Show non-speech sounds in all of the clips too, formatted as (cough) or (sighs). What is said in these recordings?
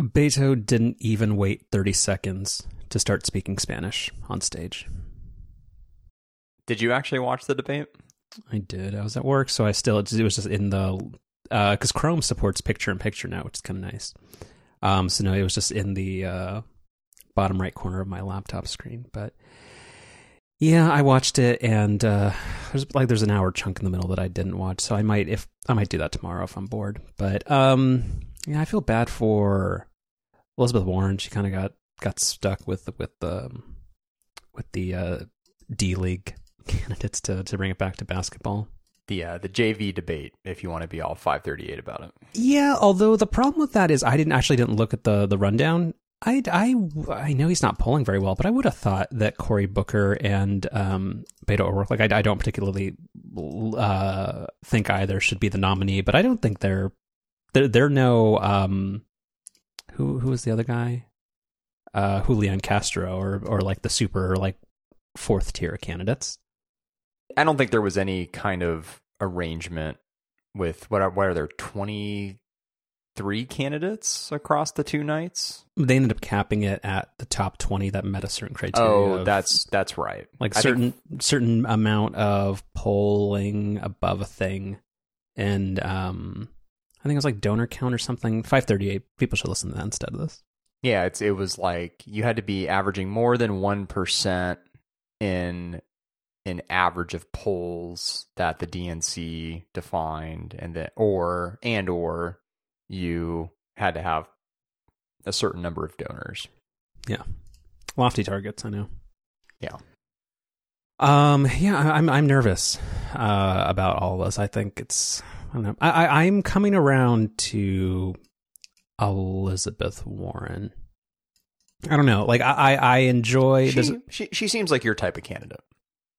Beto didn't even wait 30 seconds to start speaking Spanish on stage. Did you actually watch the debate? I did. I was at work, so I still it was just in the because uh, Chrome supports picture in picture now, which is kind of nice. Um, so no, it was just in the uh, bottom right corner of my laptop screen. But yeah, I watched it, and uh, there's like there's an hour chunk in the middle that I didn't watch. So I might if I might do that tomorrow if I'm bored. But um, yeah, I feel bad for Elizabeth Warren. She kind of got got stuck with with the with the uh, D League (laughs) candidates to to bring it back to basketball. The uh, the JV debate, if you want to be all five thirty eight about it. Yeah, although the problem with that is I didn't actually didn't look at the the rundown. I, I, I know he's not polling very well, but I would have thought that Cory Booker and um, Beto O'Rourke, like I, I don't particularly uh, think either should be the nominee, but I don't think they're they're, they're no um, who who was the other guy, uh, Julian Castro or or like the super like fourth tier candidates. I don't think there was any kind of arrangement with what are what are there twenty three candidates across the two nights. They ended up capping it at the top twenty that met a certain criteria. Oh, of, that's that's right. Like I certain think, certain amount of polling above a thing, and um, I think it was like donor count or something. Five thirty eight. People should listen to that instead of this. Yeah, it's it was like you had to be averaging more than one percent in an average of polls that the DNC defined, and that or and or you had to have a certain number of donors. Yeah, lofty targets. I know. Yeah. Um. Yeah. I'm. I'm nervous uh, about all this. I think it's. I don't know. I, I. I'm coming around to Elizabeth Warren. I don't know. Like I. I enjoy. She, she. She seems like your type of candidate.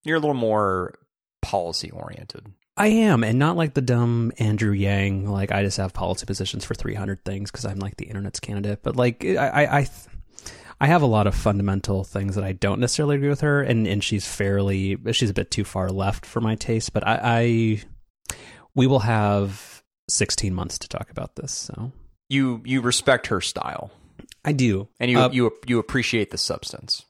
You're a little more policy oriented. I am, and not like the dumb Andrew Yang. Like I just have policy positions for 300 things because I'm like the internet's candidate. But like I, I, I, I have a lot of fundamental things that I don't necessarily agree with her, and and she's fairly, she's a bit too far left for my taste. But I, I we will have 16 months to talk about this. So you you respect her style. I do, and you uh, you you appreciate the substance.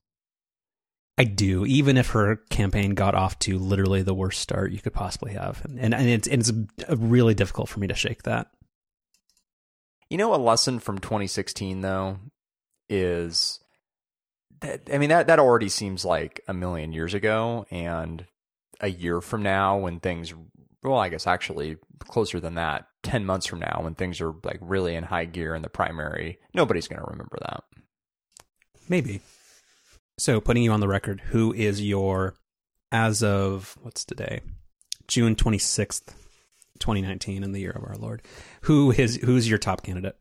I do, even if her campaign got off to literally the worst start you could possibly have, and and it's it's really difficult for me to shake that. You know, a lesson from 2016 though is that I mean that that already seems like a million years ago, and a year from now when things, well, I guess actually closer than that, 10 months from now when things are like really in high gear in the primary, nobody's going to remember that. Maybe. So, putting you on the record, who is your, as of what's today, June twenty sixth, twenty nineteen, in the year of our Lord, who is who's your top candidate?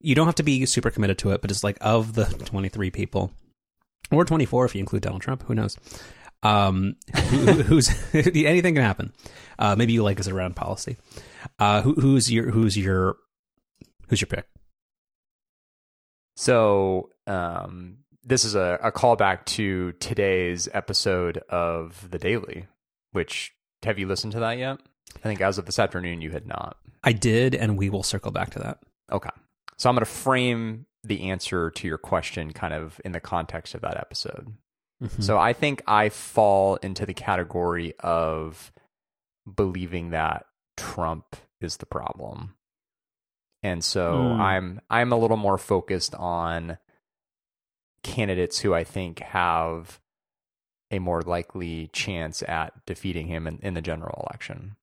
You don't have to be super committed to it, but it's like of the twenty three people, or twenty four if you include Donald Trump. Who knows? Um, who, who's (laughs) anything can happen. Uh, maybe you like us around policy. Uh, who, who's your who's your who's your pick? So, um, this is a, a callback to today's episode of The Daily, which have you listened to that yet? I think as of this afternoon, you had not. I did, and we will circle back to that. Okay. So I'm going to frame the answer to your question kind of in the context of that episode. Mm-hmm. So I think I fall into the category of believing that Trump is the problem. And so mm. I'm I'm a little more focused on candidates who I think have a more likely chance at defeating him in, in the general election.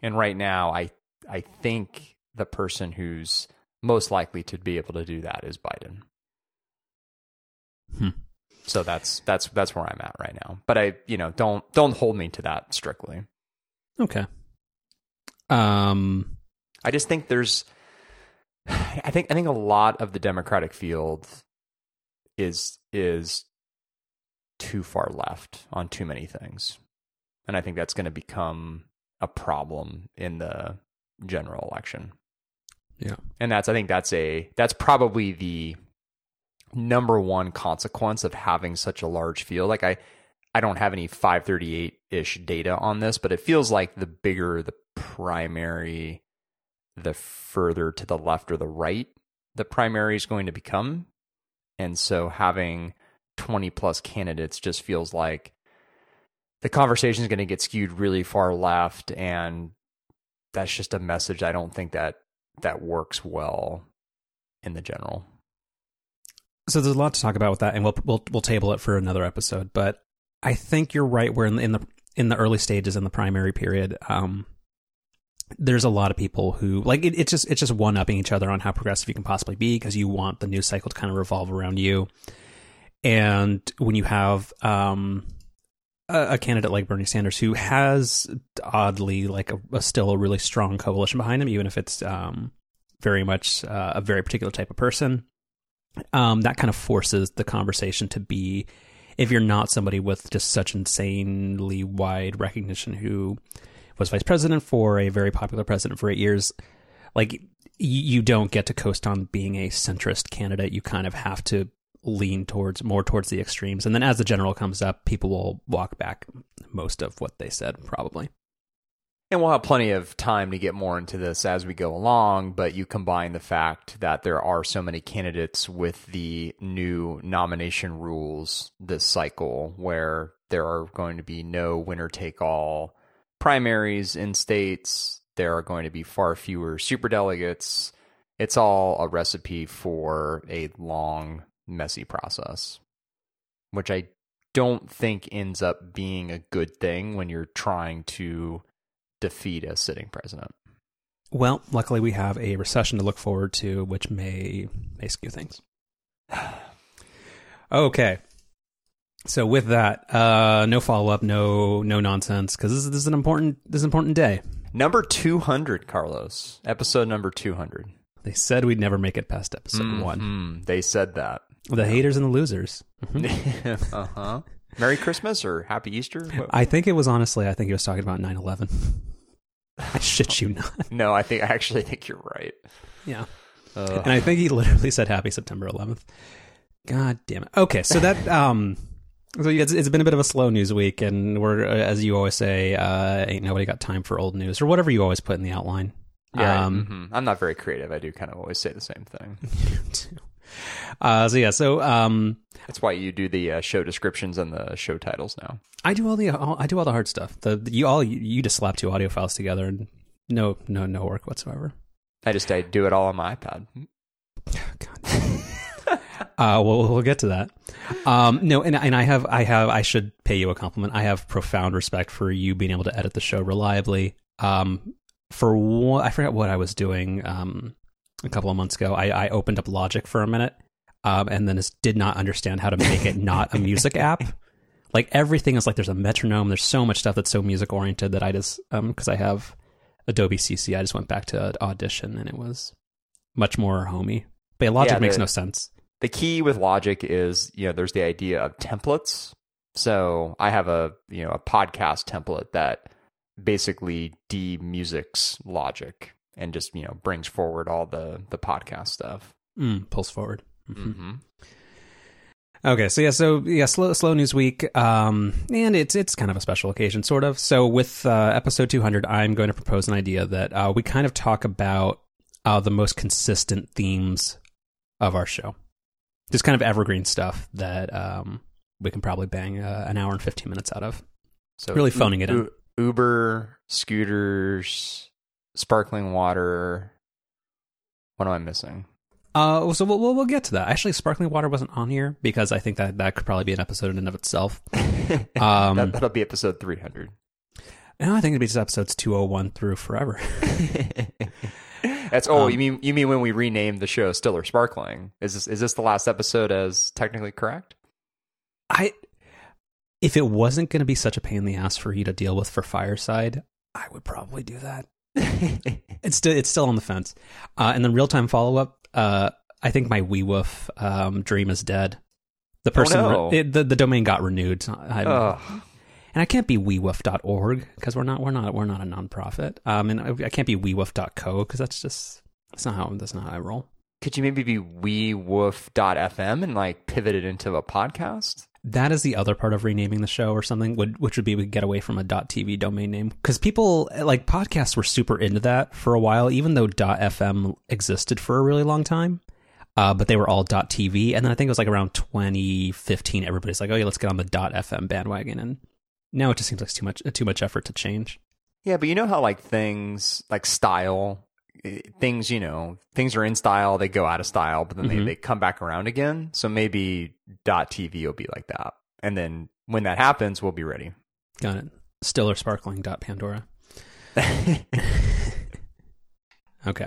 And right now, I I think the person who's most likely to be able to do that is Biden. Hmm. So that's that's that's where I'm at right now. But I, you know, don't don't hold me to that strictly. Okay. Um I just think there's I think I think a lot of the Democratic field is is too far left on too many things. And I think that's going to become a problem in the general election. Yeah. And that's I think that's a that's probably the number one consequence of having such a large field. Like I I don't have any 538-ish data on this, but it feels like the bigger the primary the further to the left or the right the primary is going to become. And so having 20 plus candidates just feels like the conversation is going to get skewed really far left and that's just a message I don't think that that works well in the general. So there's a lot to talk about with that, and we'll we'll we'll table it for another episode. But I think you're right. We're in the in the, in the early stages in the primary period. Um, there's a lot of people who like it, it's just it's just one upping each other on how progressive you can possibly be because you want the news cycle to kind of revolve around you. And when you have um, a, a, candidate like Bernie Sanders who has oddly like a, a, still a really strong coalition behind him, even if it's um, very much uh, a very particular type of person, um, that kind of forces the conversation to be if you're not somebody with just such insanely wide recognition who was vice president for a very popular president for eight years, like you don't get to coast on being a centrist candidate. You kind of have to lean towards more towards the extremes. And then as the general comes up, people will walk back most of what they said, probably. And we'll have plenty of time to get more into this as we go along, but you combine the fact that there are so many candidates with the new nomination rules this cycle where there are going to be no winner take all primaries in states, there are going to be far fewer super delegates. It's all a recipe for a long, messy process, which I don't think ends up being a good thing when you're trying to defeat a sitting president. Well, luckily we have a recession to look forward to, which may may skew things. (sighs) okay. So with that, uh, no follow up, no no nonsense, because this, this is an important this is an important day. Number two hundred, Carlos. Episode number two hundred. They said we'd never make it past episode mm-hmm. one. They said that. The yeah. haters and the losers. (laughs) Mm-hmm. uh huh. Merry Christmas or Happy Easter? I think it was honestly. I think he was talking about 9-11. (laughs) I shit you not. no, I think I actually think you're right. Yeah. Uh. And I think he literally said Happy September 11th. God damn it. Okay, so that (laughs) um so it's, it's been a bit of a slow news week and we're uh, as you always say uh ain't nobody got time for old news or whatever you always put in the outline. Yeah. Um, mm-hmm. I'm not very creative. I do kind of always say the same thing. (laughs) uh so yeah, so um that's why you do the uh, show descriptions and the show titles now. I do all the all, I do all the hard stuff. The, the you all you, you, just slap two audio files together and no no no work whatsoever. I just I do it all on my iPad. God. (laughs) uh, well, we'll get to that. Um, no, and and I have I have I should pay you a compliment. I have profound respect for you being able to edit the show reliably. Um, for one, I forgot what I was doing. Um, a couple of months ago, I, I opened up Logic for a minute um, and then did not understand how to make it not a music app. (laughs) Like everything is like there's a metronome. There's so much stuff that's so music oriented that I just um because I have Adobe CC, I just went back to Audition and it was much more homey. But Logic yeah, the, makes no sense. The key with Logic is you know there's the idea of templates. So I have a you know a podcast template that basically demusics Logic and just you know brings forward all the the podcast stuff. Mm, pulls forward. Mm-hmm. mm-hmm. Okay, so yeah, so yeah, slow slow news week, um, and it's it's kind of a special occasion, sort of. So with uh, episode 200, I'm going to propose an idea that uh, we kind of talk about uh, the most consistent themes of our show, just kind of evergreen stuff that um, we can probably bang uh, an hour and 15 minutes out of. So really phoning u- it in. Uber, scooters, sparkling water. What am I missing? Uh, so we'll, we'll, we'll get to that. Actually, sparkling water wasn't on here because I think that that could probably be an episode in and of itself. (laughs) Um, that, will be episode three hundred. No, I think it'd be just episodes two hundred one through forever. (laughs) (laughs) That's oh, um, you mean you mean when we renamed the show Still or Sparkling? Is this is this the last episode as technically correct? I if it wasn't going to be such a pain in the ass for you to deal with for Fireside, I would probably do that. it's still it's still on the fence. Uh, and then real time follow up uh, I think my WeWoof um, dream is dead. The oh, person, oh, no. re- it, the the domain got renewed, and I can't be WeWoof.org because we're not we're not we're not a nonprofit. Um, and I, I can't be WeWoof.co because that's just that's not how that's not how I roll. Could you maybe be WeWoof.fm and like pivot it into a podcast? That is the other part of renaming the show or something, would, which would be we get away from a .tv domain name because people like podcasts were super into that for a while, even though .fm existed for a really long time. Uh, but they were all .tv, and then I think it was like around 2015. Everybody's like, "Oh yeah, let's get on the .fm bandwagon," and now it just seems like too much too much effort to change. Yeah, but you know how like things like style, things you know, things are in style, they go out of style, but then Mhm. they, they come back around again. So maybe .tv will be like that, and then when that happens, we'll be ready. Got it. Still or sparkling Pandora. (laughs) Okay.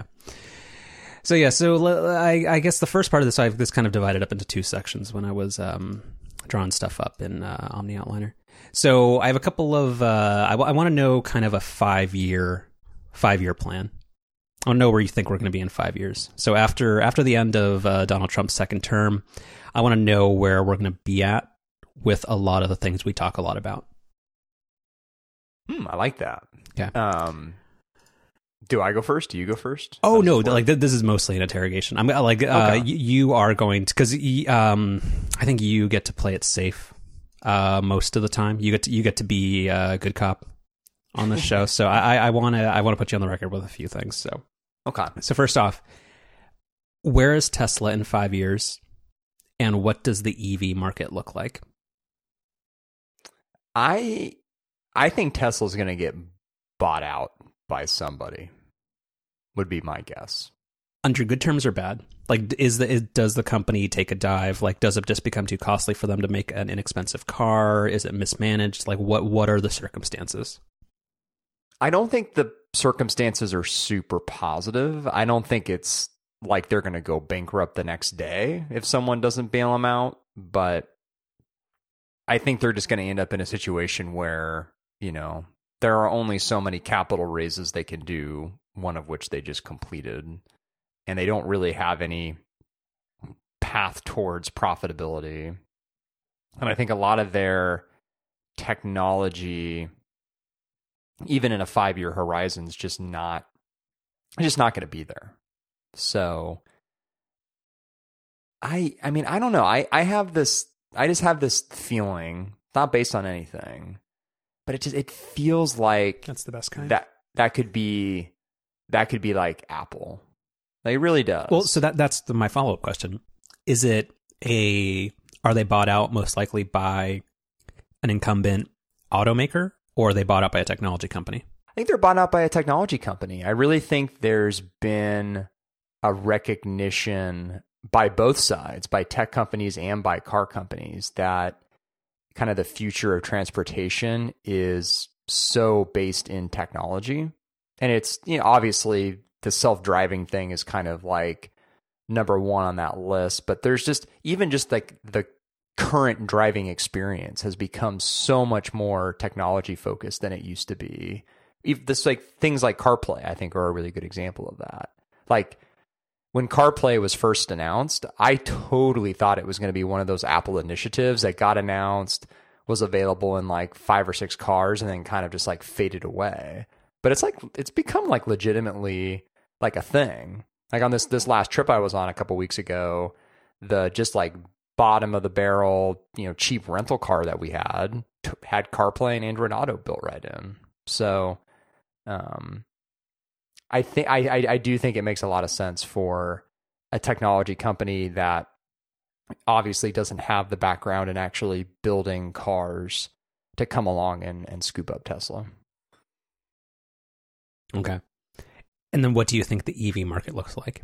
So yeah, so l- I, I guess the first part of this, I've this kind of divided up into two sections when I was um, drawing stuff up in uh, Omni Outliner. So I have a couple of uh, I, want to know kind of a five year five year plan. I want to know where you think we're going to be in five years. So after after the end of uh, Donald Trump's second term, I want to know where we're going to be at with a lot of the things we talk a lot about. Hmm, I like that. Yeah. Um, do I go first? Do you go first? Oh no! this? Like th- this is mostly an interrogation. I'm uh, like uh, Okay. y- you are going to because um, I think you get to play it safe uh, most of the time. You get to you get to be a good cop on this show. (laughs) So I I want to I want to put you on the record with a few things. So okay. so first off, where is Tesla in five years, and what does the EV market look like? I I think Tesla's going to get bought out by somebody. Would be my guess. Under good terms or bad? Like, is the is, does the company take a dive? Like, does it just become too costly for them to make an inexpensive car? Is it mismanaged? Like, what what are the circumstances? I don't think the circumstances are super positive. I don't think it's like they're going to go bankrupt the next day if someone doesn't bail them out, but I think they're just going to end up in a situation where, you know, there are only so many capital raises they can do, one of which they just completed, and they don't really have any path towards profitability. And I think a lot of their technology even in a five year horizon is just not just not going to be there. So I I mean I don't know. I I have this I just have this feeling not based on anything, but it just it feels like That's the best kind. that that could be that could be like Apple. Like it really does. well, so that that's the, my follow up question. Is it a are they bought out most likely by an incumbent automaker, or are they bought out by a technology company? I think they're bought out by a technology company. I really think there's been a recognition by both sides, by tech companies and by car companies, that kind of the future of transportation is so based in technology. And it's, you know, obviously the self driving thing is kind of like number one on that list, but there's just, even just like the current driving experience has become so much more technology focused than it used to be. Ev- This like things like CarPlay, I think, are a really good example of that. Like when CarPlay was first announced, I totally thought it was going to be one of those Apple initiatives that got announced, was available in like five or six cars, and then kind of just like faded away. But it's like it's become like legitimately like a thing. Like on this this last trip I was on a couple weeks ago, the just like bottom of the barrel, you know, cheap rental car that we had t- had CarPlay and Android Auto built right in. So, um, I think I, I I do think it makes a lot of sense for a technology company that obviously doesn't have the background in actually building cars to come along and, and scoop up Tesla. Okay. And then what do you think the EV market looks like?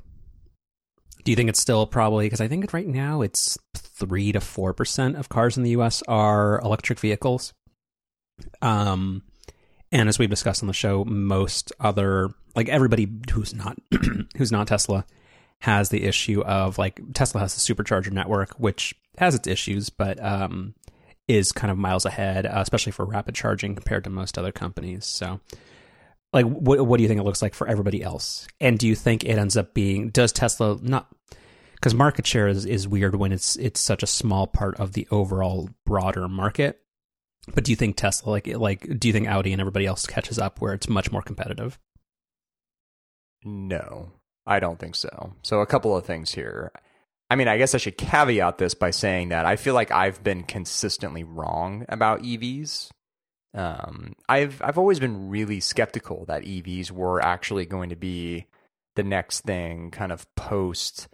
Do you think it's still probably because I think right now it's three to four percent of cars in the U.S. are electric vehicles. Um, and as we've discussed on the show, most other like everybody who's not (clears throat) who's not Tesla has the issue of like Tesla has the supercharger network, which has its issues, but um, is kind of miles ahead, uh, especially for rapid charging compared to most other companies. So like what what do you think it looks like for everybody else and do you think it ends up being does tesla not because market share is, is weird when it's it's such a small part of the overall broader market but do you think tesla like like do you think audi and everybody else catches up where it's much more competitive No, I don't think so. So, a couple of things here. I mean, I guess I should caveat this by saying that I feel like I've been consistently wrong about EVs. Um, I've I've always been really skeptical that EVs were actually going to be the next thing, kind of post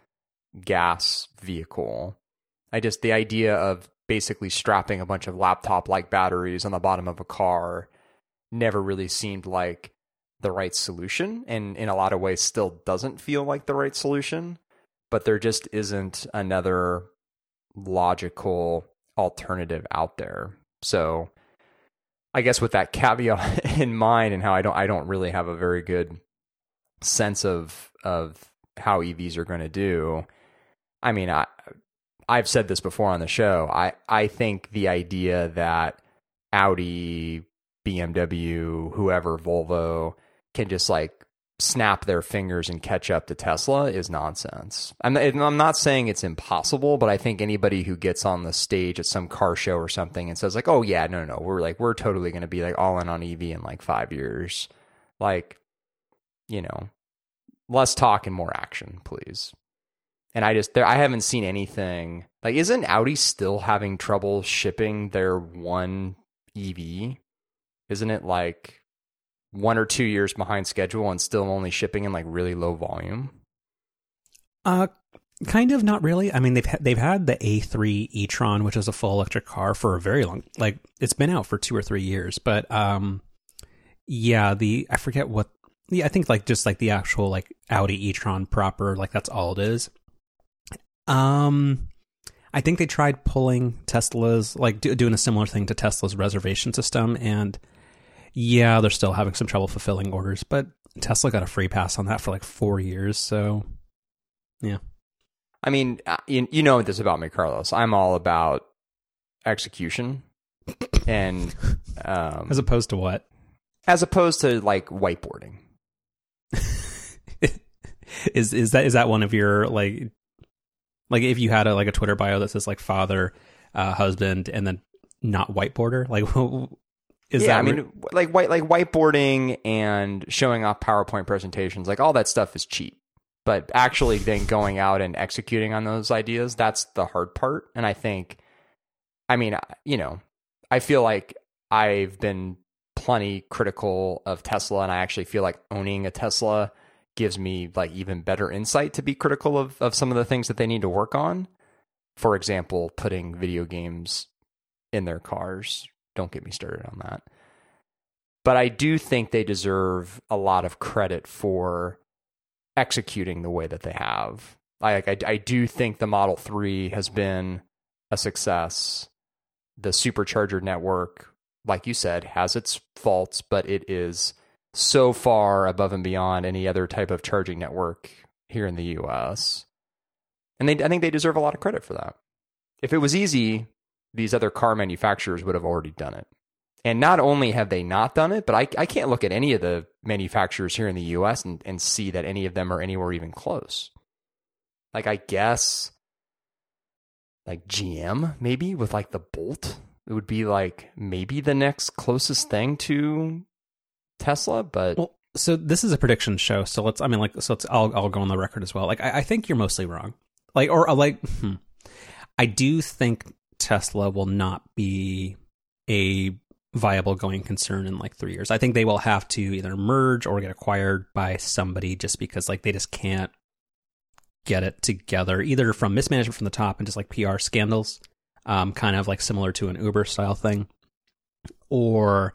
gas vehicle. I just the idea of basically strapping a bunch of laptop like batteries on the bottom of a car never really seemed like the right solution and in a lot of ways still doesn't feel like the right solution but there just isn't another logical alternative out there so i guess with that caveat (laughs) in mind and how i don't i don't really have a very good sense of of how evs are going to do. I mean i i've said this before on the show. I i think the idea that audi bmw whoever volvo can just like snap their fingers and catch up to Tesla is nonsense. I'm I'm not saying it's impossible, but I think anybody who gets on the stage at some car show or something and says like, "Oh yeah, no, no, we're like we're totally going to be like all in on EV in like 5 years." Like, you know, less talk and more action, please. And I just there I haven't seen anything. Like isn't Audi still having trouble shipping their one EV? Isn't it like one or two years behind schedule and still only shipping in like really low volume? Uh, kind of not really. I mean, they've ha- they've had the A3 e-tron, which is a full electric car, for a very long. Like it's been out for two or three years, but um, yeah, the I forget what. Yeah, I think like just like the actual like Audi e-tron proper, like that's all it is. Um, I think they tried pulling Tesla's like do, doing a similar thing to Tesla's reservation system and yeah, they're still having some trouble fulfilling orders, but Tesla got a free pass on that for like four years. So, yeah. I mean, uh, you, you know this about me, Carlos. I'm all about execution, and um, as opposed to what? As opposed to like whiteboarding. (laughs) is is that is that one of your like like if you had a like a Twitter bio that says like father, uh, husband, and then not whiteboarder? Like (laughs) is yeah, I mean, re- like white, like whiteboarding and showing off PowerPoint presentations, like all that stuff is cheap. But actually, then going out and executing on those ideas, that's the hard part. And I think, I mean, you know, I feel like I've been plenty critical of Tesla, and I actually feel like owning a Tesla gives me like even better insight to be critical of of some of the things that they need to work on. For example, putting video games in their cars don't get me started on that. But I do think they deserve a lot of credit for executing the way that they have. I, I, I do think the Model 3 has been a success. The supercharger network, like you said, has its faults, but it is so far above and beyond any other type of charging network here in the US. And they, I think they deserve a lot of credit for that. If it was easy, these other car manufacturers would have already done it. And not only have they not done it, but I, I can't look at any of the manufacturers here in the US and, and see that any of them are anywhere even close. Like, I guess, like GM, maybe with like the Bolt, it would be like maybe the next closest thing to Tesla, but. Well, so this is a prediction show. So let's, I mean, like, so let's, I'll, I'll go on the record as well. Like, I, I think you're mostly wrong. Like, or like, hmm, I do think Tesla will not be a viable going concern in like three years. I think they will have to either merge or get acquired by somebody just because like they just can't get it together, either from mismanagement from the top and just like PR scandals, um, kind of like similar to an Uber style thing, or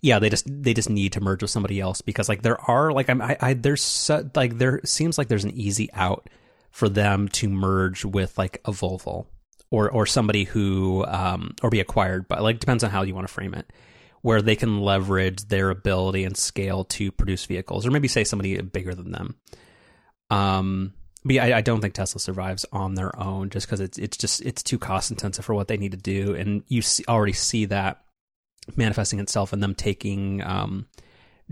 yeah, they just they just need to merge with somebody else because like there are like I'm I, I there's so, like there seems like there's an easy out for them to merge with like a Volvo or or somebody who um, or be acquired, but like depends on how you want to frame it, where they can leverage their ability and scale to produce vehicles, or maybe say somebody bigger than them. Um, but yeah, I, I don't think Tesla survives on their own just because it's it's just it's too cost intensive for what they need to do, and you see, already see that manifesting itself in them taking um,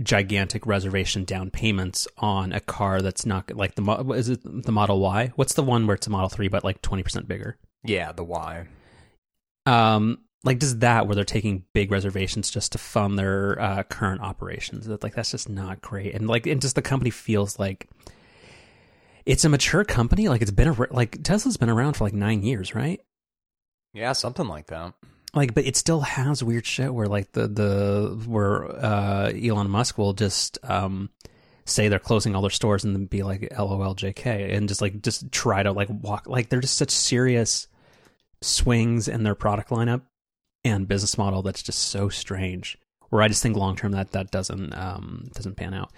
gigantic reservation down payments on a car that's not like the is it the Model Y? What's the one where it's a Model Three but like twenty percent bigger? Yeah, the Y. Um, like does that where they're taking big reservations just to fund their uh, current operations. That like that's just not great, and like and just the company feels like it's a mature company. Like it's been a, like Tesla's been around for like nine years, right? Yeah, something like that. Like, but it still has weird shit where like the the where uh, Elon Musk will just um say they're closing all their stores and then be like lol jk and just like just try to like walk like they're just such serious swings in their product lineup and business model that's just so strange where i just think long term that that doesn't um doesn't pan out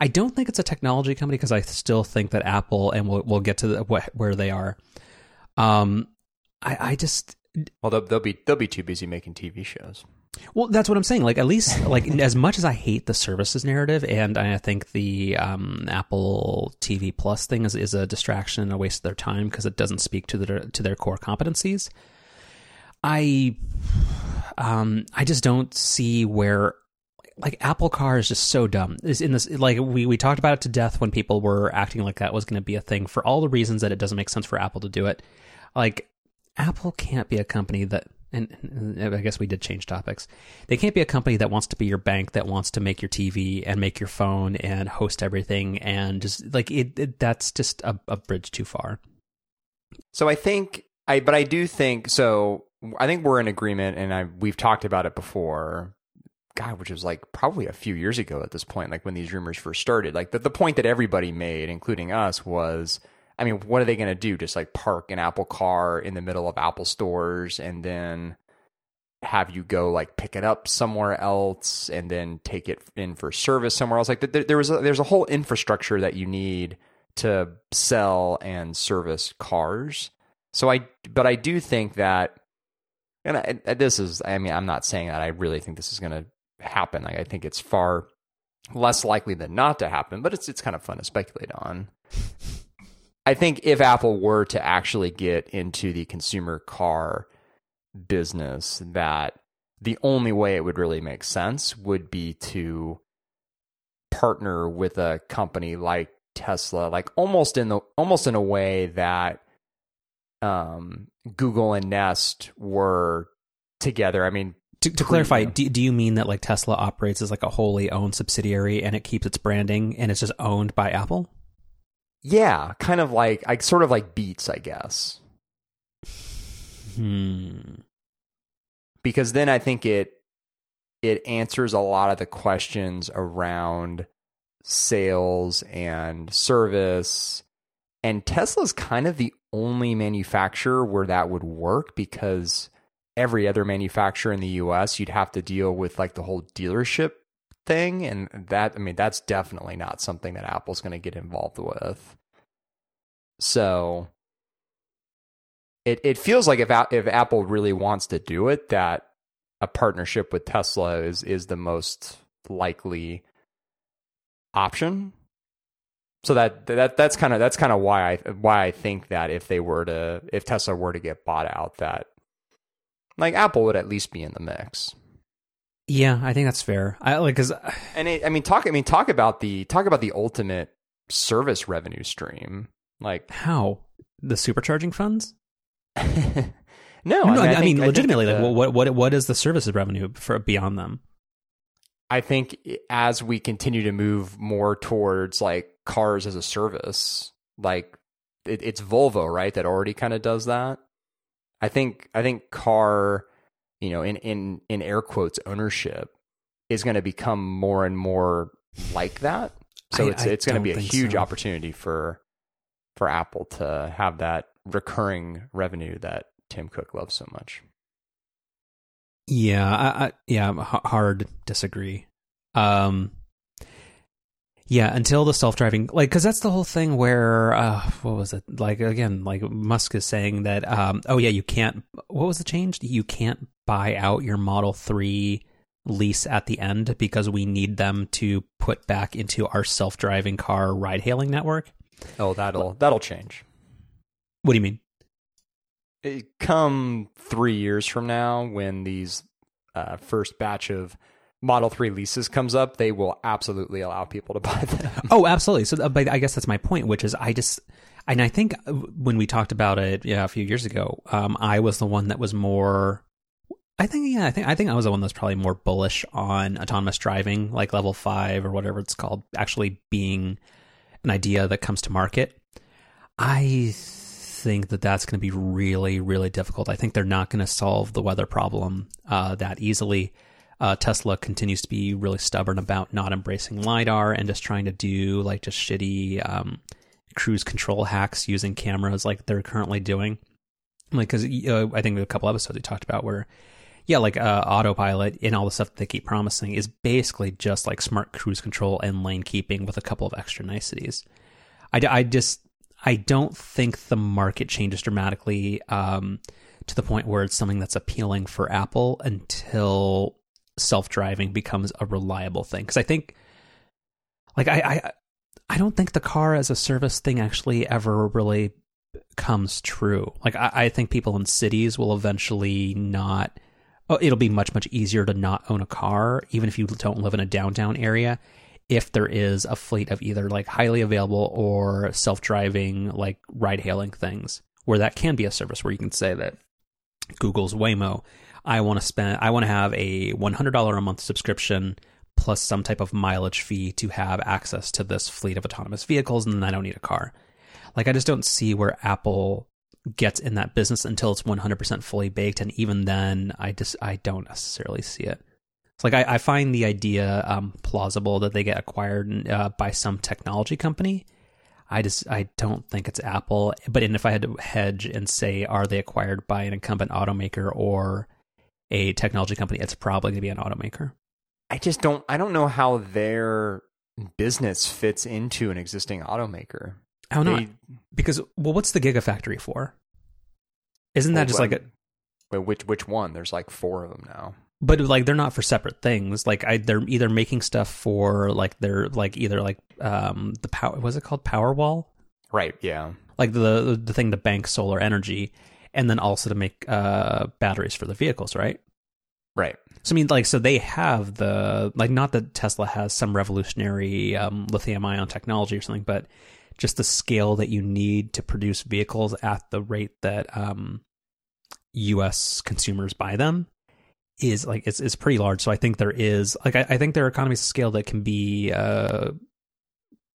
i don't think it's a technology company because i still think that apple and we'll, we'll get to the, wh- where they are um i i just Well, they'll, they'll be they'll be too busy making TV shows. Well, that's what I'm saying. Like, at least, like, (laughs) as much as I hate the services narrative, and I think the um, Apple TV Plus thing is, is a distraction and a waste of their time because it doesn't speak to their to their core competencies. I, um, I just don't see where, like, Apple Car is just so dumb. Is in this, like, we we talked about it to death when people were acting like that was going to be a thing for all the reasons that it doesn't make sense for Apple to do it. Like, Apple can't be a company that and, I guess we did change topics. They can't be a company that wants to be your bank, that wants to make your TV and make your phone and host everything, and just like it. it that's just a, a bridge too far. So I think I, but I do think so. I think we're in agreement, and I we've talked about it before. God, which was like probably a few years ago at this point, like when these rumors first started. Like the, the point that everybody made, including us, was I mean, what are they going to do? Just like park an Apple car in the middle of Apple stores and then have you go like pick it up somewhere else and then take it in for service somewhere else? Like there, there was a, there's a whole infrastructure that you need to sell and service cars. So I, but I do think that, and I, this is, I mean, I'm not saying that I really think this is going to happen. I, I think it's far less likely than not to happen, but it's it's kind of fun to speculate on. (laughs) I think if Apple were to actually get into the consumer car business, that the only way it would really make sense would be to partner with a company like Tesla, like almost in the almost in a way that um, Google and Nest were together. I mean, To, to clarify, do, do you mean that like Tesla operates as like a wholly owned subsidiary and it keeps its branding and it's just owned by Apple? Yeah, kind of like like sort of like Beats, I guess. Hmm. because then I think it it answers a lot of the questions around sales and service. And Tesla's kind of the only manufacturer where that would work because every other manufacturer in the US you'd have to deal with like the whole dealership thing and that I mean that's definitely not something that Apple's going to get involved with. So it it feels like if if Apple really wants to do it, that a partnership with Tesla is is the most likely option. So that that that's kind of that's kind of why I why I think that if they were to if Tesla were to get bought out, that like Apple would at least be in the mix. Yeah, I think that's fair. I like because uh, And it, I mean, talk. I mean, talk about the talk about the ultimate service revenue stream. Like, how the supercharging funds? no, (laughs) No, no, I, think- mean legitimately. that like, the- what what what is the services revenue for beyond them? I think as we continue to move more towards like cars as a service, like it, it's Volvo, right, that already kind of does that. I think I think car, you know, in in in air quotes ownership is going to become more and more like that. So I- it's I it's going to be a huge so. opportunity for for Apple to have that recurring revenue that Tim Cook loves so much. Yeah, I, I yeah, h- hard disagree. Um, yeah, until the self driving, like, because that's the whole thing where, uh, what was it? Like again, like Musk is saying that, um, oh yeah, you can't. What was the change? You can't buy out your Model Three lease at the end because we need them to put back into our self driving car ride hailing network. Oh, that'll that'll change. What do you mean? it- come three years from now, when these uh, first batch of Model Three leases comes up, they will absolutely allow people to (laughs) buy them. Oh, absolutely. So, uh, but I guess that's my point, which is I just, and I think uh, when we talked about it, yeah, a few years ago, um, I was the one that was more. I think, yeah, I think, I think I was the one that's probably more bullish on autonomous driving, like level five or whatever it's called, actually being an idea that comes to market. I think that that's going to be really, really difficult. I think they're not going to solve the weather problem uh, that easily. uh, Tesla continues to be really stubborn about not embracing lidar and just trying to do like just shitty um, cruise control hacks using cameras like they're currently doing. Like, because uh, I think a couple episodes we talked about where, yeah, like uh, autopilot and all the stuff that they keep promising is basically just like smart cruise control and lane keeping with a couple of extra niceties. I, I just I don't think the market changes dramatically um, to the point where it's something that's appealing for Apple until self driving becomes a reliable thing. Because I think, like, I, I I don't think the car as a service thing actually ever really comes true. Like I, I think people in cities will eventually not. Oh, it'll be much much easier to not own a car, even if you don't live in a downtown area. If there is a fleet of either like highly available or self driving like ride hailing things, where that can be a service where you can say that Google's Waymo, I want to spend, I want to have a $100 a month subscription plus some type of mileage fee to have access to this fleet of autonomous vehicles, and then I don't need a car. Like I just don't see where Apple gets in that business until it's 100% fully baked, and even then, I just I don't necessarily see it. It's like I, I find the idea um, plausible that they get acquired uh, by some technology company. I just I don't think it's Apple. But if I had to hedge and say, are they acquired by an incumbent automaker or a technology company? It's probably going to be an automaker. I just don't. I don't know how their business fits into an existing automaker. I don't know because well, what's the Gigafactory for? Isn't that well, just like a wait, which which one? There's like four of them now. But like they're not for separate things. Like I, they're either making stuff for like they're like either like um the power was it called Powerwall? Right. Yeah. Like the the thing to bank solar energy, and then also to make uh batteries for the vehicles, right? Right. So I mean, like, so they have the like, not that Tesla has some revolutionary um, lithium ion technology or something, but just the scale that you need to produce vehicles at the rate that um, U.S. consumers buy them is like it's it's pretty large. So I think there is like I, I think there are economies of scale that can be uh,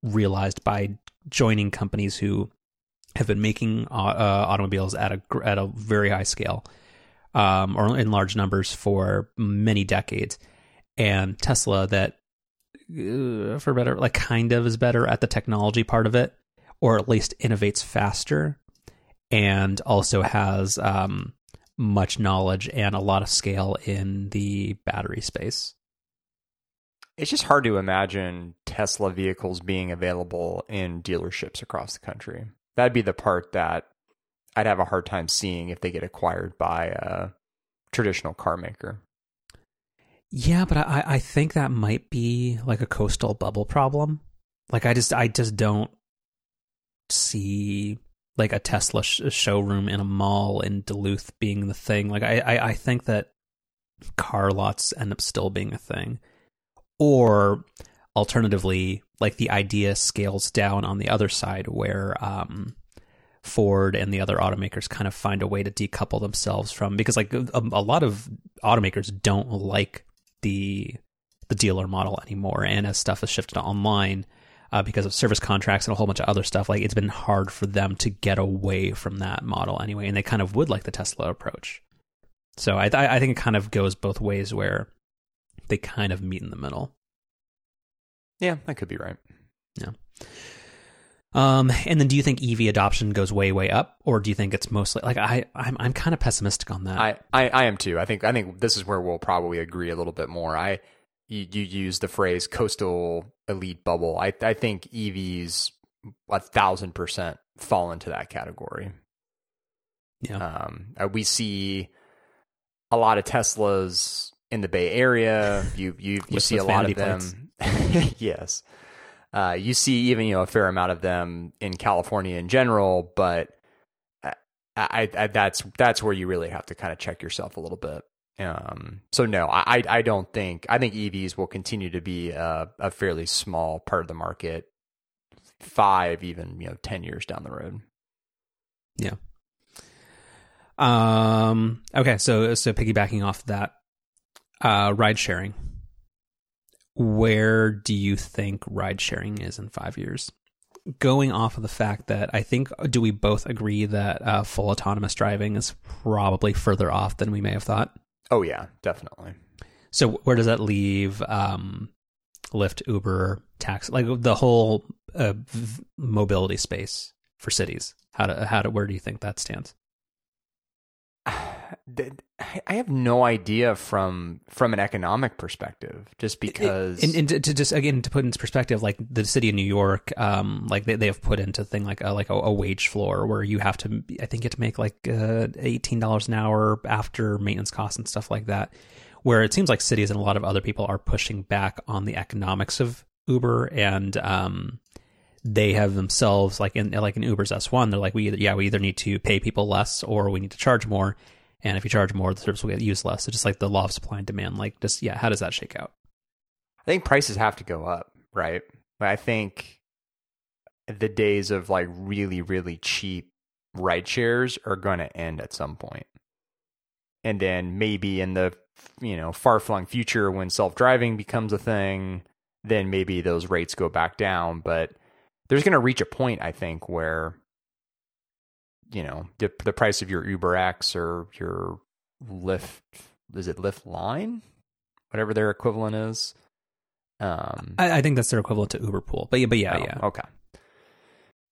realized by joining companies who have been making uh, uh automobiles at a at a very high scale um, or in large numbers for many decades, and Tesla that uh, for better like kind of is better at the technology part of it, or at least innovates faster, and also has um, much knowledge and a lot of scale in the battery space. It's just hard to imagine Tesla vehicles being available in dealerships across the country. That'd be the part that I'd have a hard time seeing if they get acquired by a traditional car maker. Yeah, but I, I think that might be like a coastal bubble problem. Like I just I just don't see like a Tesla sh- showroom in a mall in Duluth being the thing. Like I, I I think that car lots end up still being a thing, or alternatively, like the idea scales down on the other side where um Ford and the other automakers kind of find a way to decouple themselves from because like a, a lot of automakers don't like the the dealer model anymore, and as stuff has shifted online. Uh, because of service contracts and a whole bunch of other stuff, like it's been hard for them to get away from that model anyway, and they kind of would like the Tesla approach. So I, I think it kind of goes both ways, where they kind of meet in the middle. Yeah, that could be right. Yeah. Um, and then do you think EV adoption goes way, way up, or do you think it's mostly like I, I'm, I'm kind of pessimistic on that. I, I, I am too. I think, I think this is where we'll probably agree a little bit more. I, you, you use the phrase coastal elite bubble. I, I think EVs a thousand percent fall into that category. Yeah. Um, uh, we see a lot of Teslas in the Bay Area. You, you, you see a lot of them. (laughs) yes. Uh, you see even you know a fair amount of them in California in general, but I, I, I, that's that's where you really have to kind of check yourself a little bit. Um, so no, I I don't think I think EVs will continue to be a, a fairly small part of the market, five even you know ten years down the road. Yeah. Um. Okay. So so piggybacking off that, uh, ride sharing where do you think ride sharing is in five years? Going off of the fact that I think, do we both agree that uh, full autonomous driving is probably further off than we may have thought? Oh, yeah, definitely. So where does that leave um, Lyft, Uber, tax, like the whole uh, v- mobility space for cities? How to how to where do you think that stands? (sighs) (sighs) I have no idea from from an economic perspective, just because. And, and to, just again to put into perspective, like the city of New York, um, like they, they have put into thing like a, like a, a wage floor where you have to, I think you to make like uh, eighteen dollars an hour after maintenance costs and stuff like that. Where it seems like cities and a lot of other people are pushing back on the economics of Uber and um, they have themselves like in like in Uber's S one, they're like we either, yeah we either need to pay people less or we need to charge more and if you charge more, the service will get used less. It's just like the law of supply and demand. Like, just yeah, how does that shake out? I think prices have to go up, right? But I think the days of like really, really cheap ride shares are going to end at some point. And then maybe in the you know far flung future when self driving becomes a thing, then maybe those rates go back down. But there's going to reach a point, I think, where you know the the price of your Uber X or your Lyft is it Lyft Line, whatever their equivalent is. Um, I, I think that's their equivalent to Uber Pool, but yeah, but yeah, oh, yeah. Okay.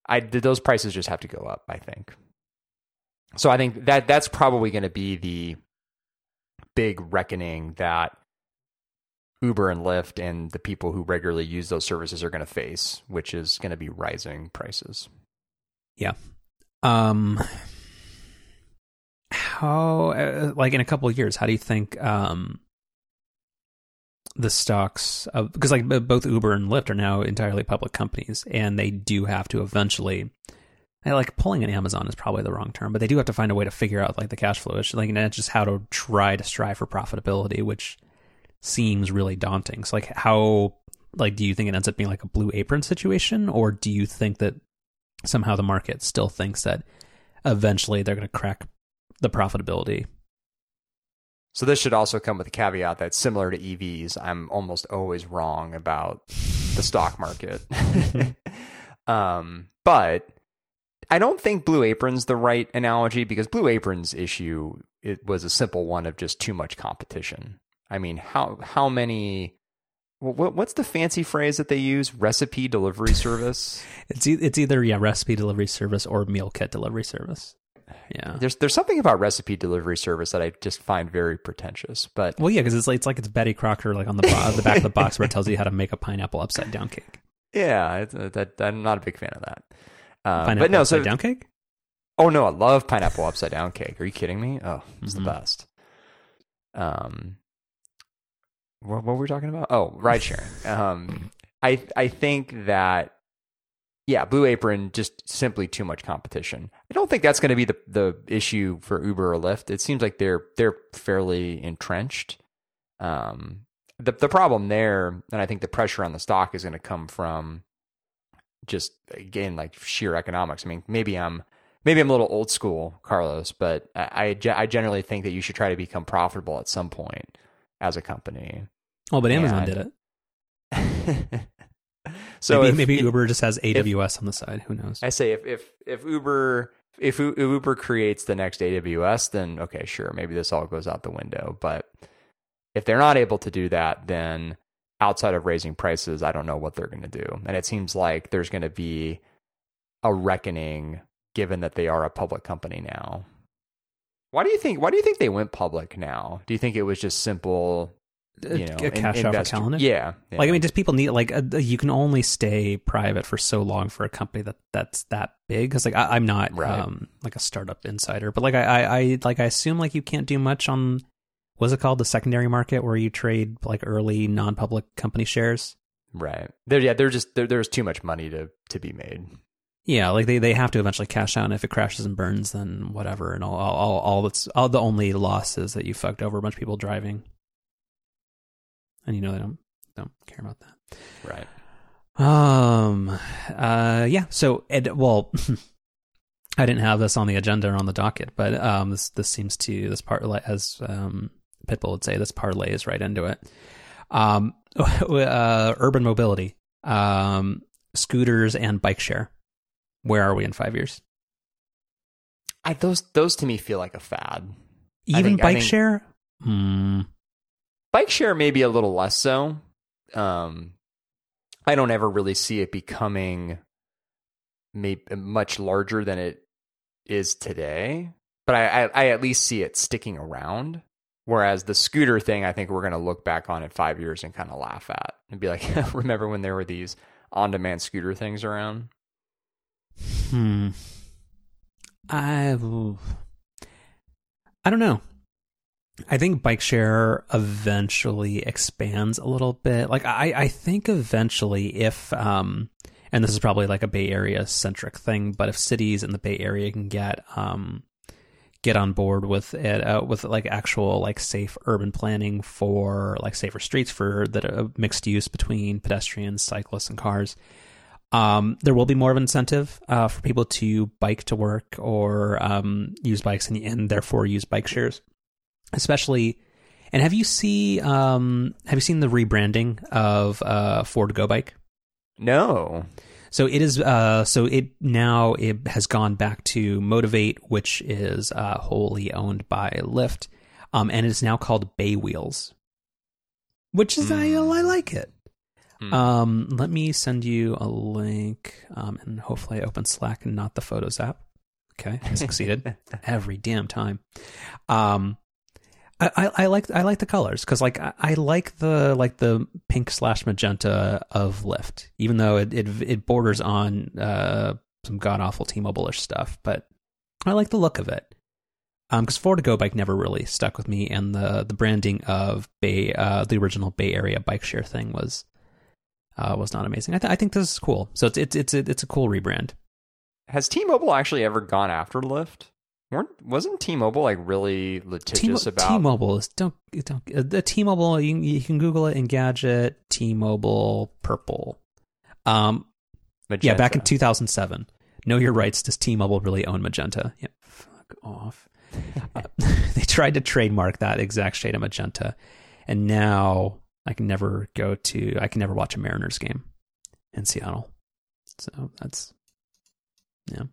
I those prices just have to go up. I think. So I think that that's probably going to be the big reckoning that Uber and Lyft and the people who regularly use those services are going to face, which is going to be rising prices. Yeah, um, how uh, like in a couple of years, how do you think um the stocks of because like both Uber and Lyft are now entirely public companies, and they do have to eventually. I like pulling an Amazon is probably the wrong term, but they do have to find a way to figure out like the cash flow. It's like that's just how to try to strive for profitability, which seems really daunting. So like how like do you think it ends up being like a blue apron situation, or do you think that somehow the market still thinks that eventually they're going to crack the profitability. So this should also come with a caveat that similar to EVs, I'm almost always wrong about the stock market. (laughs) (laughs) um, but I don't think Blue Apron's the right analogy because Blue Apron's issue it was a simple one of just too much competition. I mean, how how many what, what's the fancy phrase that they use? Recipe delivery (laughs) service. it's e- it's either yeah recipe delivery service or meal kit delivery service. Yeah, there's there's something about recipe delivery service that I just find very pretentious. But well, yeah, because it's like it's like it's Betty Crocker like on the bo- the back of the box where it tells you how to make a pineapple upside down cake. Yeah, uh, that, I'm not a big fan of that. Uh, pineapple but no, upside so, down cake. Oh no, I love pineapple upside down cake. Are you kidding me? Oh, it's mm-hmm. the best. Um, what, what were we talking about? Oh, ride sharing. (laughs) um, I I think that yeah, Blue Apron just simply too much competition. I don't think that's going to be the the issue for Uber or Lyft. It seems like they're they're fairly entrenched. Um, the the problem there, and I think the pressure on the stock is going to come from just again like sheer economics. I mean, maybe I'm maybe I'm a little old school, Carlos, but I I, I generally think that you should try to become profitable at some point as a company. Well, but Amazon did it. (laughs) so maybe, if, maybe Uber just has AWS if, on the side. Who knows? I say if if if Uber if Uber creates the next AWS, then okay, sure, maybe this all goes out the window. But if they're not able to do that, then outside of raising prices, I don't know what they're going to do. And it seems like there's going to be a reckoning given that they are a public company now. Why do you think why do you think they went public now? Do you think it was just simple you know, a cash in, out for Kalanick. Yeah, yeah, like I mean, just people need like a, you can only stay private for so long for a company that that's that big. Because like I, am not right. um, like a startup insider, but like I, I, I like I assume like you can't do much on what's it called the secondary market where you trade like early non-public company shares. Right. There, yeah. There's just there, there's too much money to to be made. Yeah, like they, they have to eventually cash out, and if it crashes and burns, then whatever. And all all all that's all the only loss is that you fucked over a bunch of people driving and you know they don't don't care about that. Right. Um. Uh. Yeah. So, Ed, well, (laughs) I didn't have this on the agenda or on the docket, but um, this this seems to this part as um Pitbull would say, this parlay is right into it. Um. (laughs) Uh, urban mobility. Um. Scooters and bike share. Where are we in five years? I those those to me feel like a fad. Even think, bike think, share. Hmm. Bike share maybe a little less so. Um, I don't ever really see it becoming maybe much larger than it is today, but I, I, I at least see it sticking around. Whereas the scooter thing, I think we're going to look back on in five years and kind of laugh at and be like, (laughs) remember when there were these on demand scooter things around? Hmm. I I don't know. I think bike share eventually expands a little bit. Like I, I think eventually if um and this is probably like a Bay Area centric thing, but if cities in the Bay Area can get um get on board with it uh, with like actual like safe urban planning for like safer streets for that uh, mixed use between pedestrians, cyclists, and cars. Um, there will be more of an incentive uh, for people to bike to work or um, use bikes and, and therefore use bike shares, especially. And have you see um, have you seen the rebranding of uh, Ford Go Bike? No. So it is. Uh, so it now it has gone back to Motivate, which is uh, wholly owned by Lyft, um, and it is now called Bay Wheels, which is mm. I, I like it. Mm. Um, let me send you a link, um, and hopefully I open Slack and not the Photos app. Okay, I succeeded (laughs) every damn time. Um, I, I, like I like the colors because like I, I, like the like the pink slash magenta of Lyft, even though it it, it borders on uh, some god awful T-Mobile-ish stuff, but I like the look of it. Um, because Ford Go Bike never really stuck with me, and the the branding of Bay uh the original Bay Area bike share thing was uh was not amazing. I, th- I think this is cool. So it's it's it's a, it's a cool rebrand. Has T-Mobile actually ever gone after Lyft? Weren't wasn't T-Mobile like really litigious T- about T-Mobile is don't don't uh, the T-Mobile you, you can Google it Engadget T-Mobile purple. Um, Magenta. yeah, back in 2007. Know your rights. Does T-Mobile really own Magenta? Yeah, fuck off. (laughs) uh, (laughs) they tried to trademark that exact shade of magenta, and now I can never go to. I can never watch a Mariners game in Seattle. So that's yeah.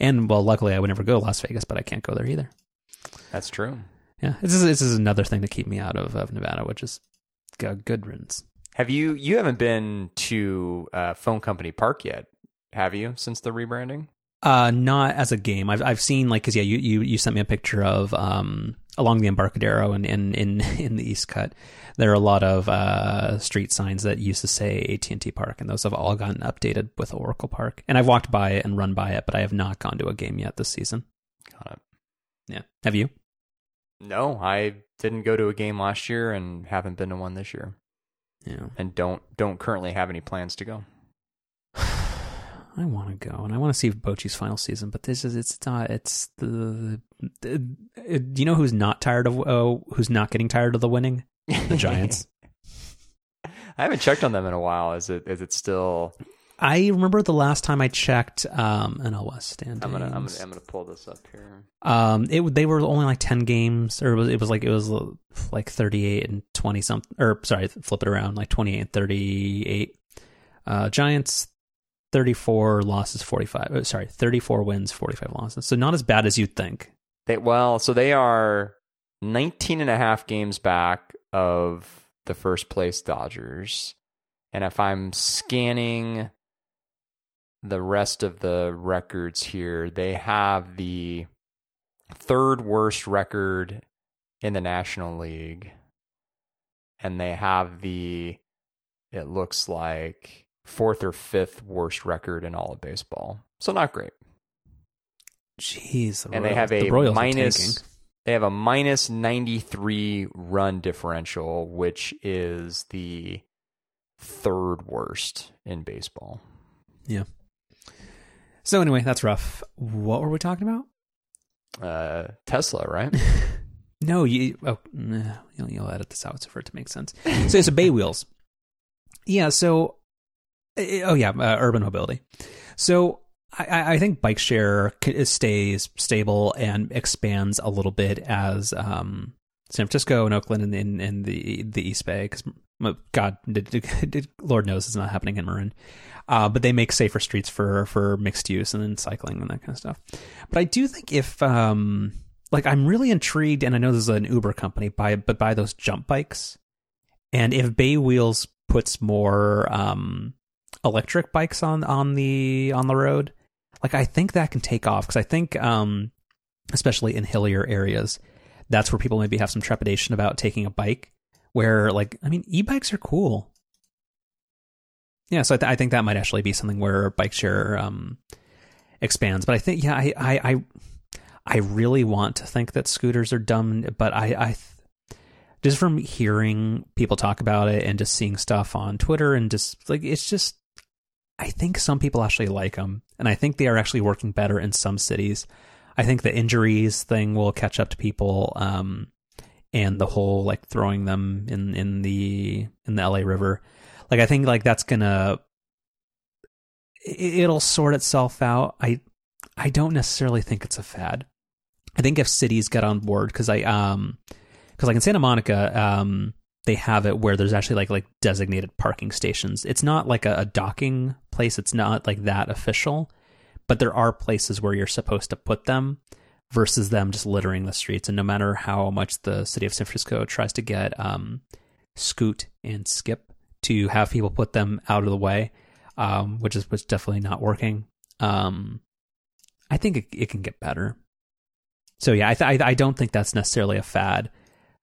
And well, luckily I would never go to Las Vegas, but I can't go there either. That's true. Yeah. This is, this is another thing to keep me out of, of Nevada, which is good riddance. Have you, you haven't been to uh, Phone Company Park yet, have you, since the rebranding? Uh, not as a game. I've, I've seen like, cause yeah, you, you, you sent me a picture of, um, along the Embarcadero and in, in, (laughs) in the East Cut, there are a lot of uh, street signs that used to say AT&T Park, and those have all gotten updated with Oracle Park. And I've walked by it and run by it, but I have not gone to a game yet this season. Got it. Yeah. Have you? No, I didn't go to a game last year and haven't been to one this year. Yeah. And don't don't currently have any plans to go. I want to go and I want to see Bochy's final season, but this is it's not it's the, the, the do you know who's not tired of oh who's not getting tired of the winning? The Giants. (laughs) I haven't checked on them in a while. Is it is it still I remember the last time I checked um NL West standings. I'm gonna, I'm gonna I'm gonna pull this up here. Um, it they were only like ten games, or it was it was like it was like thirty eight and twenty something, or sorry, flip it around, like twenty eight and thirty eight. Uh, Giants 34 losses, 45. Oh, sorry, 34 wins, 45 losses. So not as bad as you'd think. They, well, so they are 19 and a half games back of the first place Dodgers. And if I'm scanning the rest of the records here, they have the third worst record in the National League. And they have the, it looks like, fourth or fifth worst record in all of baseball. So not great. Jeez, the and Royals, they have a the minus. They have a minus ninety three run differential, which is the third worst in baseball. Yeah. So anyway, that's rough. What were we talking about? Uh, Tesla, right? (laughs) no, you. Oh, you'll, you'll edit this out so for it to make sense. So it's a Bay Wheels. Yeah. So Oh yeah, uh, urban mobility. So I, I, think bike share stays stable and expands a little bit as um, San Francisco and Oakland and in, in, the the East Bay because God, did, (laughs) did, Lord knows it's not happening in Marin. Uh, but they make safer streets for for mixed use and then cycling and that kind of stuff. But I do think if um, like I'm really intrigued, and I know this is an Uber company, by but by those jump bikes And if Bay Wheels puts more um, electric bikes on on the on the road, like I think that can take off because I think, um, especially in hillier areas, that's where people maybe have some trepidation about taking a bike. Where like I mean, e-bikes are cool. Yeah, so I, th- I think that might actually be something where bike share um, expands. But I think yeah, I, I I I really want to think that scooters are dumb, but I I just from hearing people talk about it and just seeing stuff on Twitter and just like it's just I think some people actually like them and I think they are actually working better in some cities. I think the injuries thing will catch up to people um, and the whole like throwing them in in the in the LA River. Like I think like that's to it'll sort itself out. I I don't necessarily think it's a fad. I think if cities get on board cuz I um because like in Santa Monica, um, they have it where there's actually like like designated parking stations. It's not like a, a, docking place. It's not like that official, but there are places where you're supposed to put them versus them just littering the streets. And no matter how much the city of San Francisco tries to get um, Scoot and Skip to have people put them out of the way, um, which is which definitely not working. Um, I think it, it, can get better. So yeah, I, th- I I don't think that's necessarily a fad.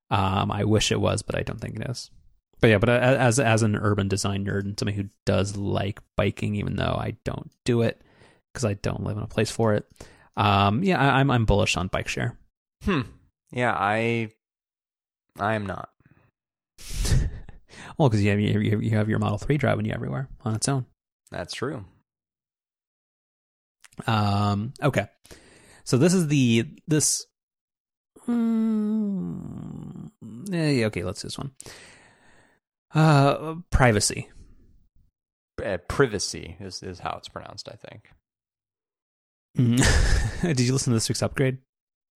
Um, I wish it was, but I don't think it is. But yeah, but as as an urban design nerd and somebody who does like biking, even though I don't do it because I don't live in a place for it, um, yeah, I, am I'm bullish on bike share. Hmm. Yeah, I I am not. (laughs) well, because you have you, you have your Model Three driving you everywhere on its own. That's true. Um. Okay. So this is the this Mm, yeah, okay, let's do this one. Uh, privacy. Uh, privacy is, is how it's pronounced, I think. Mm. (laughs) Did you listen to this week's upgrade?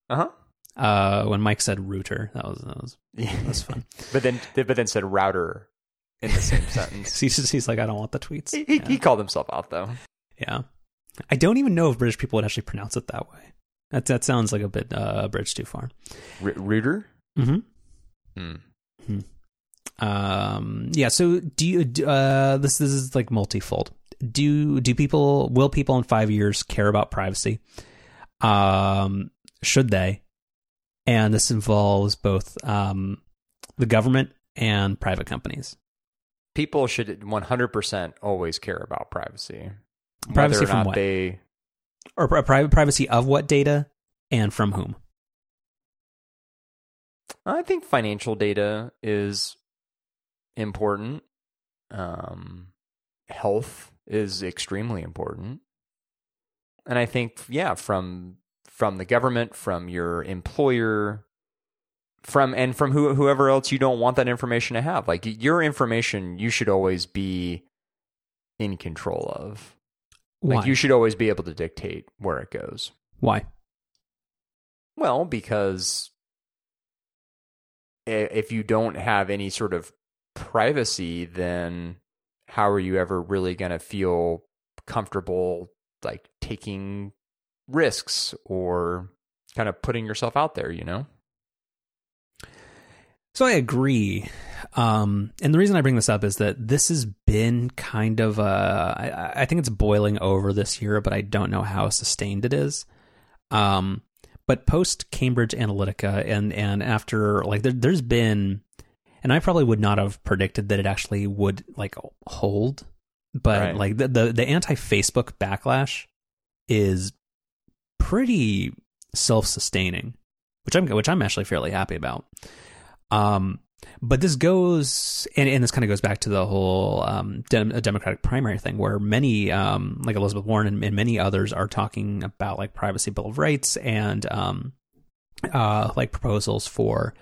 Uh-huh. Uh When Myke said router, that was that was, (laughs) that was fun. but then but then said router in the same (laughs) sentence. he's just, he's like, I don't want the tweets. He, he, yeah. he called himself out though. Yeah. I don't even know if British people would actually pronounce it that way. That that sounds like a bit uh, bridge too far. R- Rooter. Mm-hmm. Mm. hmm Um. Yeah. So do you? Uh. This this is like multifold. Do do people will people in five years care about privacy? Um. Should they? And this involves both um, the government and private companies. People should 100% always care about privacy. Privacy from what? They or private privacy of what data and from whom? I think financial data is important. Um, health is extremely important, and I think yeah, from from the government, from your employer, from and from who, whoever else you don't want that information to have. Like your information, you should always be in control of. Why? Like you should always be able to dictate where it goes. Why? Well, because if you don't have any sort of privacy, then how are you ever really going to feel comfortable like taking risks or kind of putting yourself out there, you know? So I agree. Um, and the reason I bring this up is that this has been kind of, uh, I, I, think it's boiling over this year, but I don't know how sustained it is. Um, but post Cambridge Analytica and, and after, like, there, there's been, and I probably would not have predicted that it actually would, like, hold. But, right. like, the, the, the anti Facebook backlash is pretty self sustaining, which I'm, which I'm actually fairly happy about. Um, but this goes, and, and this kind of goes back to the whole um, dem- Democratic primary thing, where many, um, like Elizabeth Warren and, and, many others, are talking about like privacy bill of rights and um, uh, like proposals for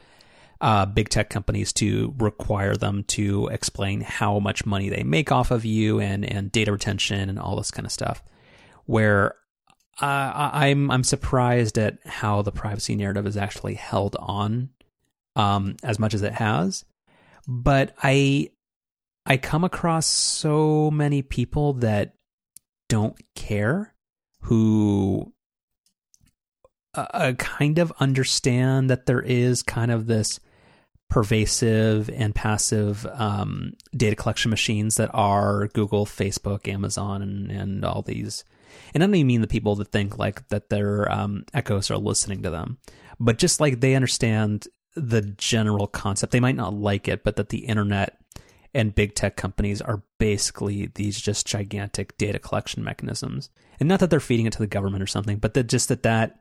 uh, big tech companies to require them to explain how much money they make off of you and and data retention and all this kind of stuff. Where uh, I'm I'm surprised at how the privacy narrative is actually held on um, as much as it has. But I I come across so many people that don't care who uh, uh, kind of understand that there is kind of this pervasive and passive um, data collection machines that are Google, Facebook, Amazon, and, and all these. And I don't even mean the people that think like that their um, echoes are listening to them, but just like they understand the general concept. They might not like it, but that the internet and big tech companies are basically these just gigantic data collection mechanisms. And not that they're feeding it to the government or something, but that just that that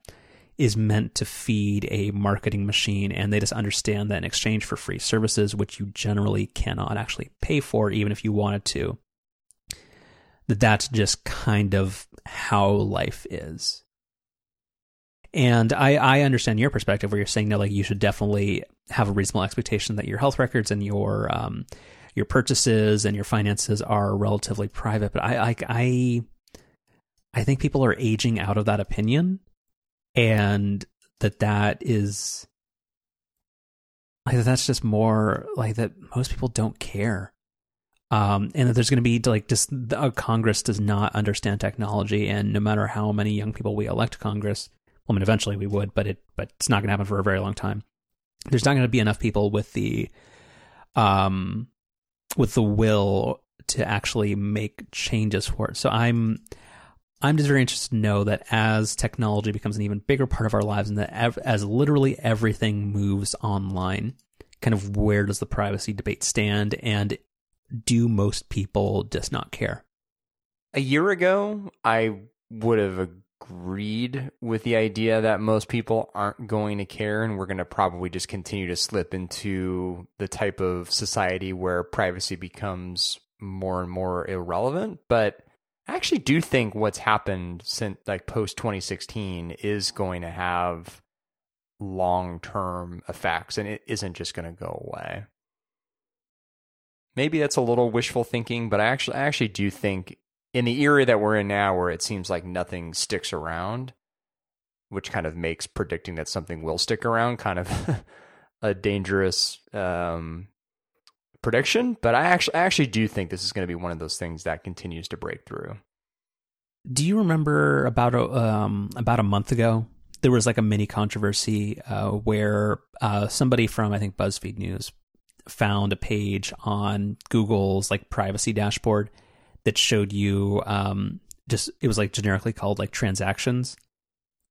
is meant to feed a marketing machine and they just understand that in exchange for free services which you generally cannot actually pay for even if you wanted to that that's just kind of how life is and I, I understand your perspective where you're saying that like you should definitely have a reasonable expectation that your health records and your um, your purchases and your finances are relatively private. But I, I I I think people are aging out of that opinion and that that is like that's just more like that most people don't care. Um, and that there's going to be like just the, congress does not understand technology and no matter how many young people we elect congress well, I mean eventually we would but it but it's not going to happen for a very long time. There's not going to be enough people with the um with the will to actually make changes for it. So i'm I'm just very interested to know that as technology becomes an even bigger part of our lives and that ev- as literally everything moves online, kind of where does the privacy debate stand and do most people just not care? A year ago, I would have agreed with the idea that most people aren't going to care and we're going to probably just continue to slip into the type of society where privacy becomes more and more irrelevant. But I actually do think what's happened since like post 2016 is going to have long term effects and it isn't just going to go away. Maybe that's a little wishful thinking, but I actually I actually do think in the era that we're in now where it seems like nothing sticks around, which kind of makes predicting that something will stick around kind of (laughs) a dangerous um, prediction, but I actually I actually do think this is going to be one of those things that continues to break through. Do you remember about a um, about a month ago there was like a mini controversy uh, where uh, somebody from I think BuzzFeed News found a page on Google's like privacy dashboard that showed you um, just it was like generically called like transactions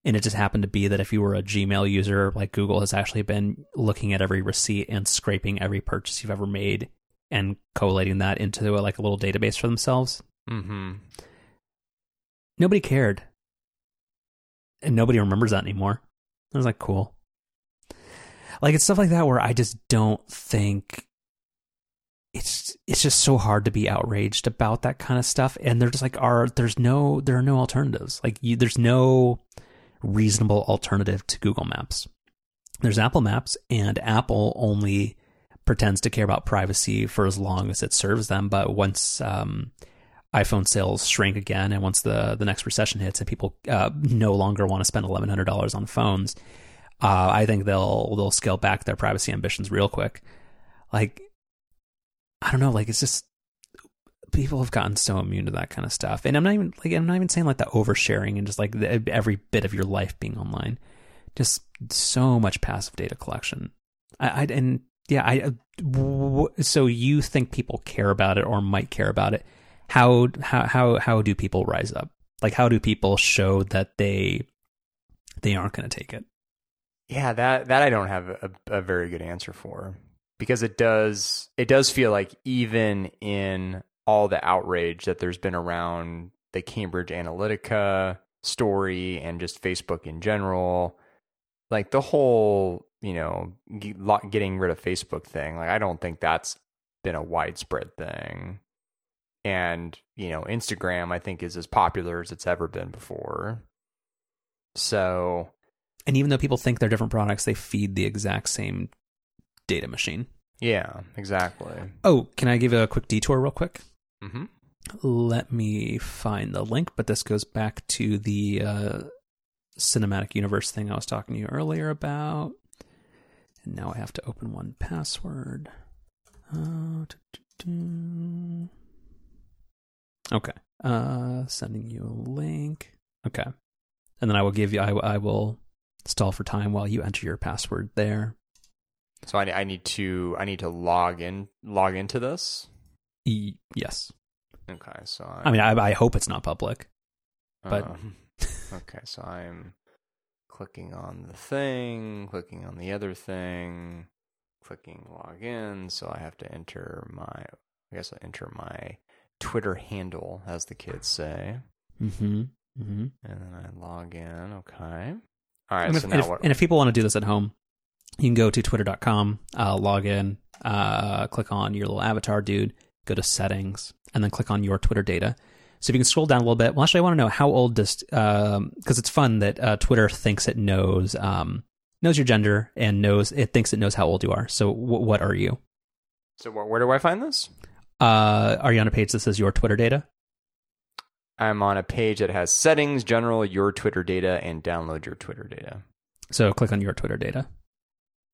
and it just happened to be that if you were a Gmail user, like Google has actually been looking at every receipt and scraping every purchase you've ever made and collating that into a, like a little database for themselves. Mm-hmm. Nobody cared, and nobody remembers that anymore. I was like, cool. Like it's stuff like that where I just don't think it's it's just so hard to be outraged about that kind of stuff and they're just like are there's no there are no alternatives like you, there's no reasonable alternative to Google Maps. There's Apple Maps, and Apple only pretends to care about privacy for as long as it serves them. But once um, iPhone sales shrink again, and once the the next recession hits, and people uh, no longer want to spend eleven hundred dollars on phones, uh, I think they'll they'll scale back their privacy ambitions real quick. Like, I don't know, like it's just people have gotten so immune to that kind of stuff. And I'm not even like I'm not even saying like the oversharing and just like the, every bit of your life being online. Just so much passive data collection. I, I and yeah, I w- so you think people care about it or might care about it? How how how how do people rise up? Like how do people show that they they aren't going to take it? Yeah, that that I don't have a, a very good answer for because it does it does feel like even in all the outrage that there's been around the Cambridge Analytica story and just Facebook in general. Like the whole, you know, getting rid of Facebook thing, like I don't think that's been a widespread thing. And, you know, Instagram I think is as popular as it's ever been before. So, and even though people think they're different products, they feed the exact same data machine. Yeah, exactly. Oh, can I give a quick detour real quick? Mm-hmm. Let me find the link, but this goes back to the uh, cinematic universe thing I was talking to you earlier about. And now I have to open 1Password. Uh, okay. Uh, sending you a link. Okay. And then I will give you, I, I will stall for time while you enter your password there. So I, I need to I need to log in log into this. E- yes. Okay, so I. I mean, I, I hope it's not public. but- um, (laughs) okay, so I'm clicking on the thing, clicking on the other thing, clicking log in. So I have to enter my I guess I enter my Twitter handle, as the kids say, Mm-hmm. Mm-hmm. and then I log in. Okay. All right. And, so if, now and, if, and if people want to do this at home, you can go to twitter.com, uh, log in, uh, click on your little avatar dude, go to settings, and then click on your Twitter data. So if you can scroll down a little bit, well, actually, I want to know how old does, because it's fun that uh, Twitter thinks it knows um, knows your gender and knows it thinks it knows how old you are. So w- what are you? so where, where do I find this? Uh, are you on a page that says your Twitter data? I'm on a page that has settings, general, your Twitter data, and download your Twitter data. So click on your Twitter data.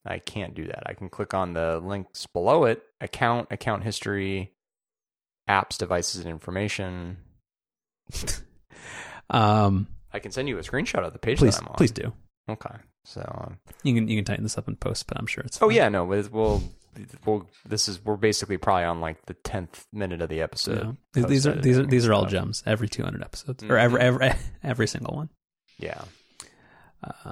I can't do that. I can click on the links below it account, account history, apps, devices, and information. (laughs) Um, I can send you a screenshot of the page please, that I'm on. please do. Okay. So, um, You can you can tighten this up in post, but I'm sure it's. oh fine. yeah, no, we'll, we'll, this is, we're basically probably on like the 10th minute of the episode. Yeah. These, are these are these are all gems. Every 200 episodes, or every Mhm. every (laughs) every single one. Yeah.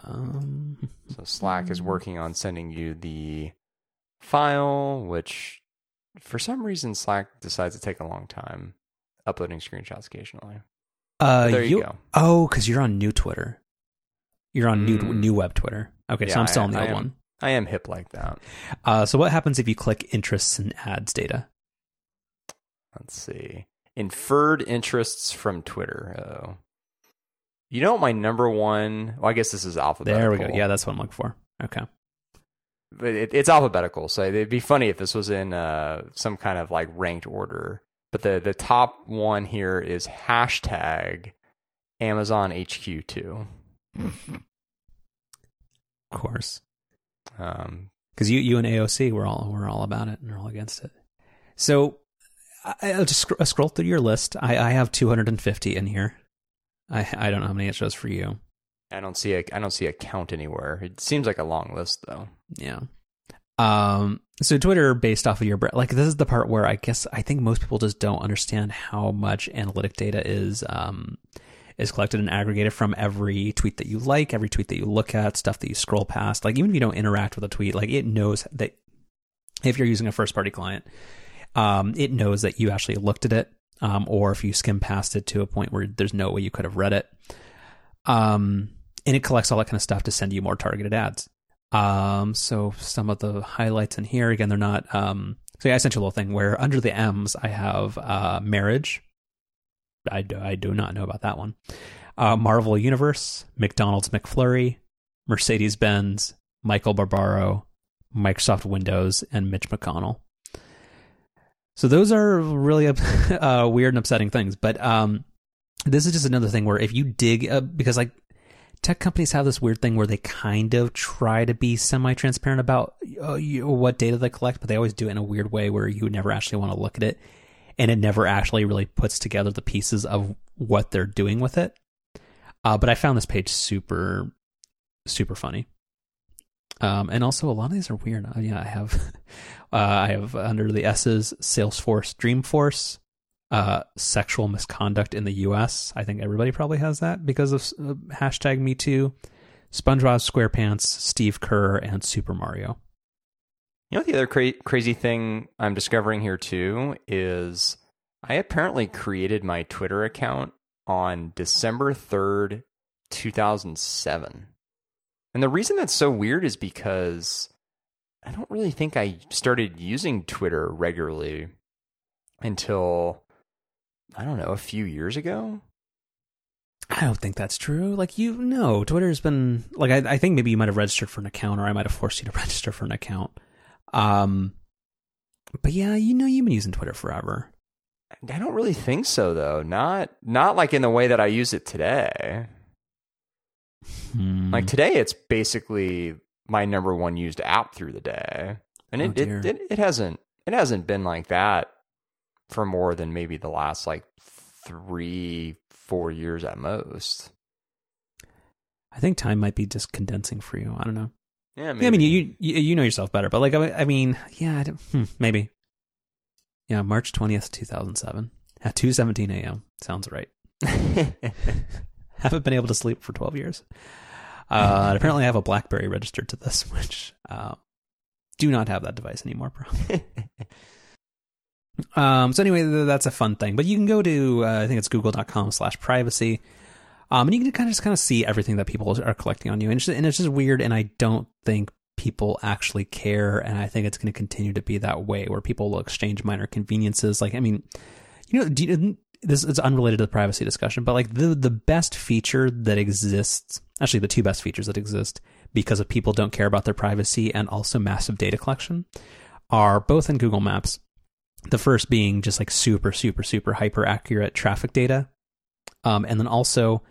Um, So Slack is working on sending you the file, which for some reason Slack decides to take a long time uploading screenshots occasionally. uh, there you, go. Oh, because you're on new Twitter. You're on new Mm. new web Twitter. Okay, so I'm still I- on the I old am. one. I am hip like that. Uh, so what happens if you click interests and ads data? Let's see. Inferred interests from Twitter. Oh. You know what my number one well, I guess this is alphabetical. There we go. Yeah, that's what I'm looking for. Okay. But it, it's alphabetical, so it'd be funny if this was in uh, some kind of like ranked order. But the the top one here is hashtag Amazon HQ two. Of course. Um, because you you and AOC were all we're all about it and we're all against it. So I, I'll just sc- scroll through your list. I, I have 250 in here. I I don't know how many it shows for you. I don't see a I don't see a count anywhere. It seems like a long list though. Yeah. Um. So Twitter, based off of your like, this is the part where I guess I think most people just don't understand how much analytic data is um is collected and aggregated from every tweet that you like, every tweet that you look at, stuff that you scroll past. Like even if you don't interact with a tweet, like it knows that if you're using a first party client, um, it knows that you actually looked at it, um, or if you skim past it to a point where there's no way you could have read it. Um, and it collects all that kind of stuff to send you more targeted ads. Um, so some of the highlights in here, again, they're not, um, so yeah, I sent you a little thing where under the M's, I have, uh, marriage. I do, I do not know about that one. Uh, Marvel Universe, McDonald's McFlurry, Mercedes Benz, Michael Barbaro, Microsoft Windows, and Mitch McConnell. So those are really (laughs) uh, weird and upsetting things. But um, this is just another thing where if you dig, uh, because like tech companies have this weird thing where they kind of try to be semi-transparent about uh, you, what data they collect, but they always do it in a weird way where you never actually want to look at it, and it never actually really puts together the pieces of what they're doing with it. Uh, but I found this page super, super funny. Um, and also a lot of these are weird. Uh, yeah, I have, (laughs) uh, I have under the S's Salesforce, Dreamforce, uh, sexual misconduct in the U.S. I think everybody probably has that because of uh, hashtag Me Too, SpongeBob SquarePants, Steve Kerr, and Super Mario. You know the other cra- crazy thing I'm discovering here too is I apparently created my Twitter account on December 3rd, 2007. And the reason that's so weird is because I don't really think I started using Twitter regularly until I don't know, a few years ago. I don't think that's true. Like you know, Twitter's been like I, I think maybe you might have registered for an account, or I might have forced you to (laughs) register for an account. Um, but yeah, you know, you've been using Twitter forever. I don't really think so though. Not not like in the way that I use it today. Hmm. Like today, it's basically my number one used app through the day, and Oh, it, dear. it, it it hasn't it hasn't been like that for more than maybe the last like three four years at most. I think time might be just condensing for you. I don't know. Yeah, maybe. Yeah, I mean, you, you you know yourself better, but like, I, I mean, yeah, I don't- hmm, maybe. Yeah, March twentieth, two thousand seven, at two seventeen a.m. Sounds right. (laughs) Haven't been able to sleep for twelve years. Uh, apparently, I have a BlackBerry registered to this, (laughs) which uh, do not have that device anymore. Bro. (laughs) Um, so anyway, that's a fun thing. But you can go to uh, I think it's google.com slash privacy. Um, and you can kind of just kind of see everything that people are collecting on you. And it's, just, and it's just weird. And I don't think people actually care. And I think it's going to continue to be that way where people will exchange minor conveniences. Like, I mean, you know, you, this is unrelated to the privacy discussion, but like the, the best feature that exists, actually the two best features that exist because of people don't care about their privacy and also massive data collection are both in Google Maps. The first being just like super, super, super hyper accurate traffic data. Um, and then also,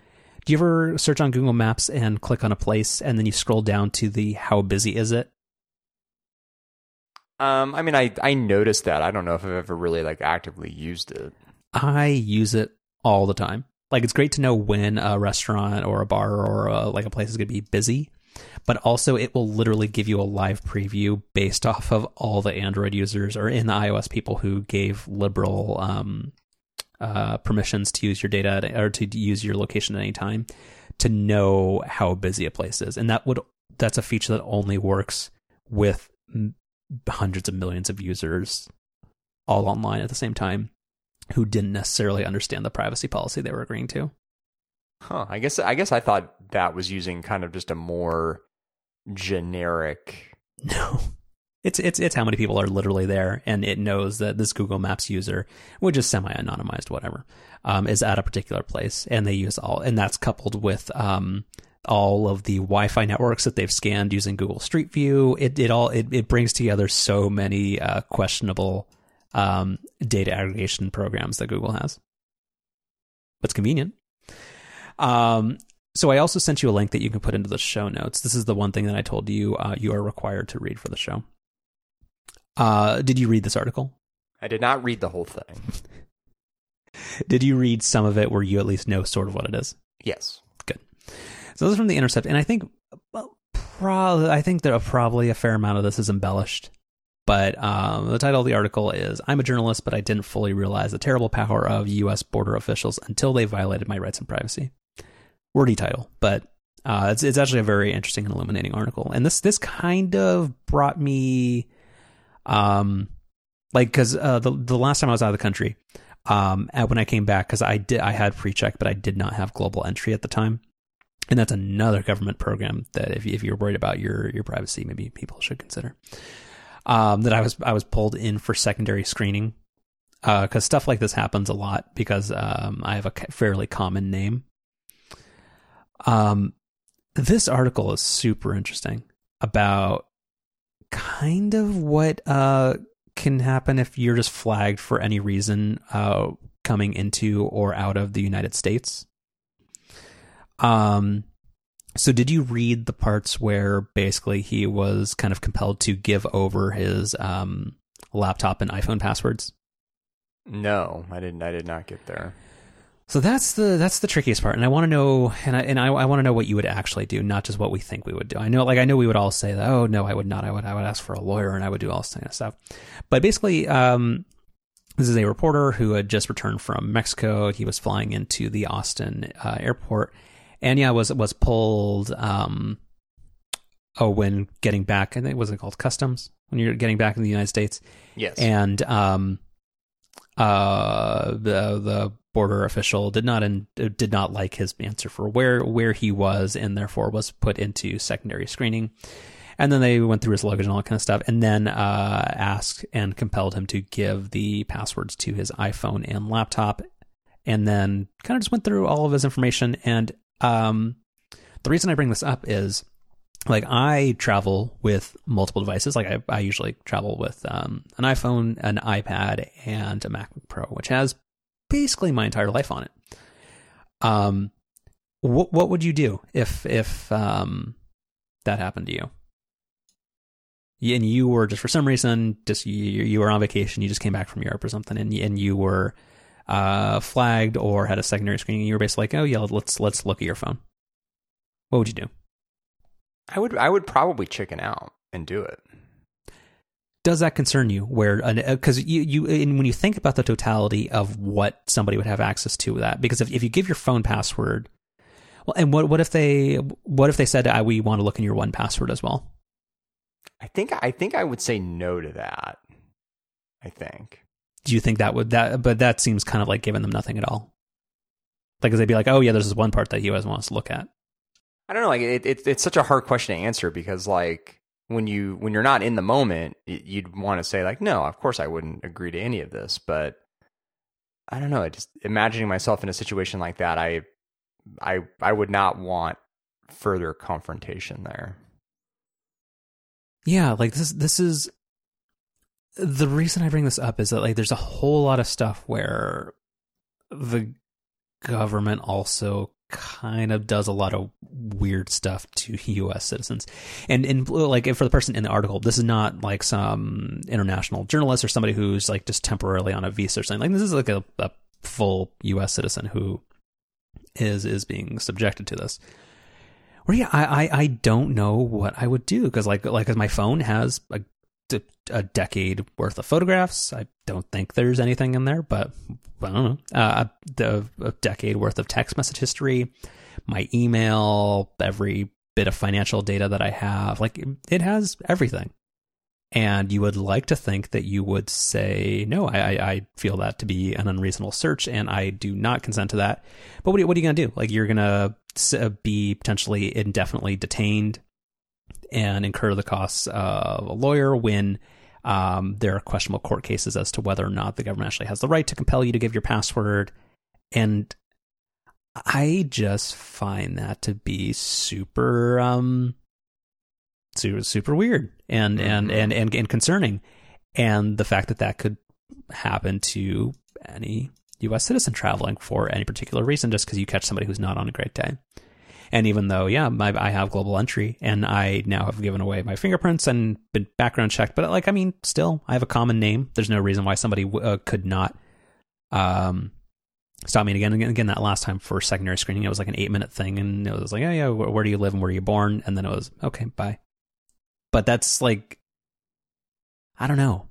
do you ever search on Google Maps and click on a place and then you scroll down to the how busy is it? um, I mean, I I noticed that. I don't know if I've ever really like actively used it. I use it all the time. Like it's great to know when a restaurant or a bar or a, like a place is going to be busy, but also it will literally give you a live preview based off of all the Android users or in the iOS people who gave liberal um, uh, permissions to use your data at, or to use your location at any time to know how busy a place is, and that would that's a feature that only works with hundreds of millions of users all online at the same time who didn't necessarily understand the privacy policy they were agreeing to. Huh. I guess I guess I thought that was using kind of just a more generic. (laughs) No. It's it's it's how many people are literally there, and it knows that this Google Maps user, which is semi anonymized, whatever, um, is at a particular place, and they use all, and that's coupled with um, all of the Wi-Fi networks that they've scanned using Google Street View. It it all it, it brings together so many uh, questionable um, data aggregation programs that Google has. But it's convenient. Um, so I also sent you a link that you can put into the show notes. This is the one thing that I told you uh, you are required to read for the show. Uh, did you read this article? I did not read the whole thing. (laughs) Did you read some of it where you at least know sort of what it is? Yes. Good. So this is from the Intercept, and I think, well, probably, I think there probably a fair amount of this is embellished. But um, the title of the article is "I'm a journalist, but I didn't fully realize the terrible power of U.S. border officials until they violated my rights and privacy." Wordy title, but uh, it's it's actually a very interesting and illuminating article. And this this kind of brought me, um, like because uh, the the last time I was out of the country, um, when I came back, because I did I had pre check, but I did not have global entry at the time and that's another government program that if, if you're worried about your your privacy, maybe people should consider. Um, that I was I was pulled in for secondary screening because uh, stuff like this happens a lot because um, I have a fairly common name. Um, this article is super interesting about kind of what uh can happen if you're just flagged for any reason uh coming into or out of the United States. Um, so did you read the parts where basically he was kind of compelled to give over his um, laptop and iPhone passwords? No, I didn't. I did not get there. So that's the that's the trickiest part, and I want to know, and I and I, I want to know what you would actually do, not just what we think we would do. I know, like I know, we would all say that. Oh no, I would not. I would I would ask for a lawyer, and I would do all this kind of stuff. But basically, um, this is a reporter who had just returned from Mexico. He was flying into the Austin uh, airport and yeah, was was pulled. Um, oh, when getting back, I think it wasn't called customs when you're getting back in the United States. Yes, and um, uh, the the border official did not in, did not like his answer for where where he was, and therefore was put into secondary screening. And then they went through his luggage and all that kind of stuff, and then uh, asked and compelled him to give the passwords to his iPhone and laptop, and then kind of just went through all of his information and um, the reason I bring this up is like I travel with multiple devices. Like I, I usually travel with um, an iPhone, an iPad, and a MacBook Pro, which has basically my entire life on it. Um, what what would you do if if um that happened to you? And you were just for some reason just you, you were on vacation, you just came back from Europe or something, and and you were uh, flagged or had a secondary screening, you were basically like, oh yeah, let's let's look at your phone. What would you do? I would I would probably chicken out and do it. Does that concern you? Where because you you and when you think about the totality of what somebody would have access to that, because if if you give your phone password, well, and what what if they what if they said ah, we want to look in your 1Password as well? I think I think I would say no to that. I think. Do you think that would that? But that seems kind of like giving them nothing at all. Like, cause they'd be like, oh yeah, there's this one part that US wants to look at. I don't know. Like, it, it, it's such a hard question to answer because, like, when you when you're not in the moment, you'd want to say like, no, of course I wouldn't agree to any of this. But I don't know. I just imagining myself in a situation like that, I I I would not want further confrontation there. Yeah, like this this is the reason I bring this up is that like there's a whole lot of stuff where the government also kind of does a lot of weird stuff to (laughs) U.S. citizens, and and like for the person in the article, this is not like some international journalist or somebody who's like just temporarily on a visa or something. Like this is like a, a full U.S. citizen who is is being subjected to this. Where yeah, I, I I don't know what I would do because like like my phone has a a decade worth of photographs. I don't think there's anything in there, but I don't know. Uh, the a decade worth of text message history, my email, every bit of financial data that I have, like it has everything. And you would like to think that you would say, no, I, I feel that to be an unreasonable search and I do not consent to that. But what are, what are you going to do? Like, you're going to be potentially indefinitely detained and incur the costs of a lawyer when um, there are questionable court cases as to whether or not the government actually has the right to compel you to give your password. And I just find that to be super, um, super, super weird and, mm-hmm. and, and, and, and concerning. And the fact that that could happen to any U.S. citizen traveling for any particular reason, just because you catch somebody who's not on a great day. And even though, yeah, my, I have global entry and I now have given away my fingerprints and been background checked, but like, I mean, still, I have a common name. There's no reason why somebody uh, could not um, stop me again. Again, again, that last time for secondary screening, it was like an eight minute thing, and it was like, oh yeah, where, where do you live and where are you born? And then it was okay, bye. But that's like, I don't know.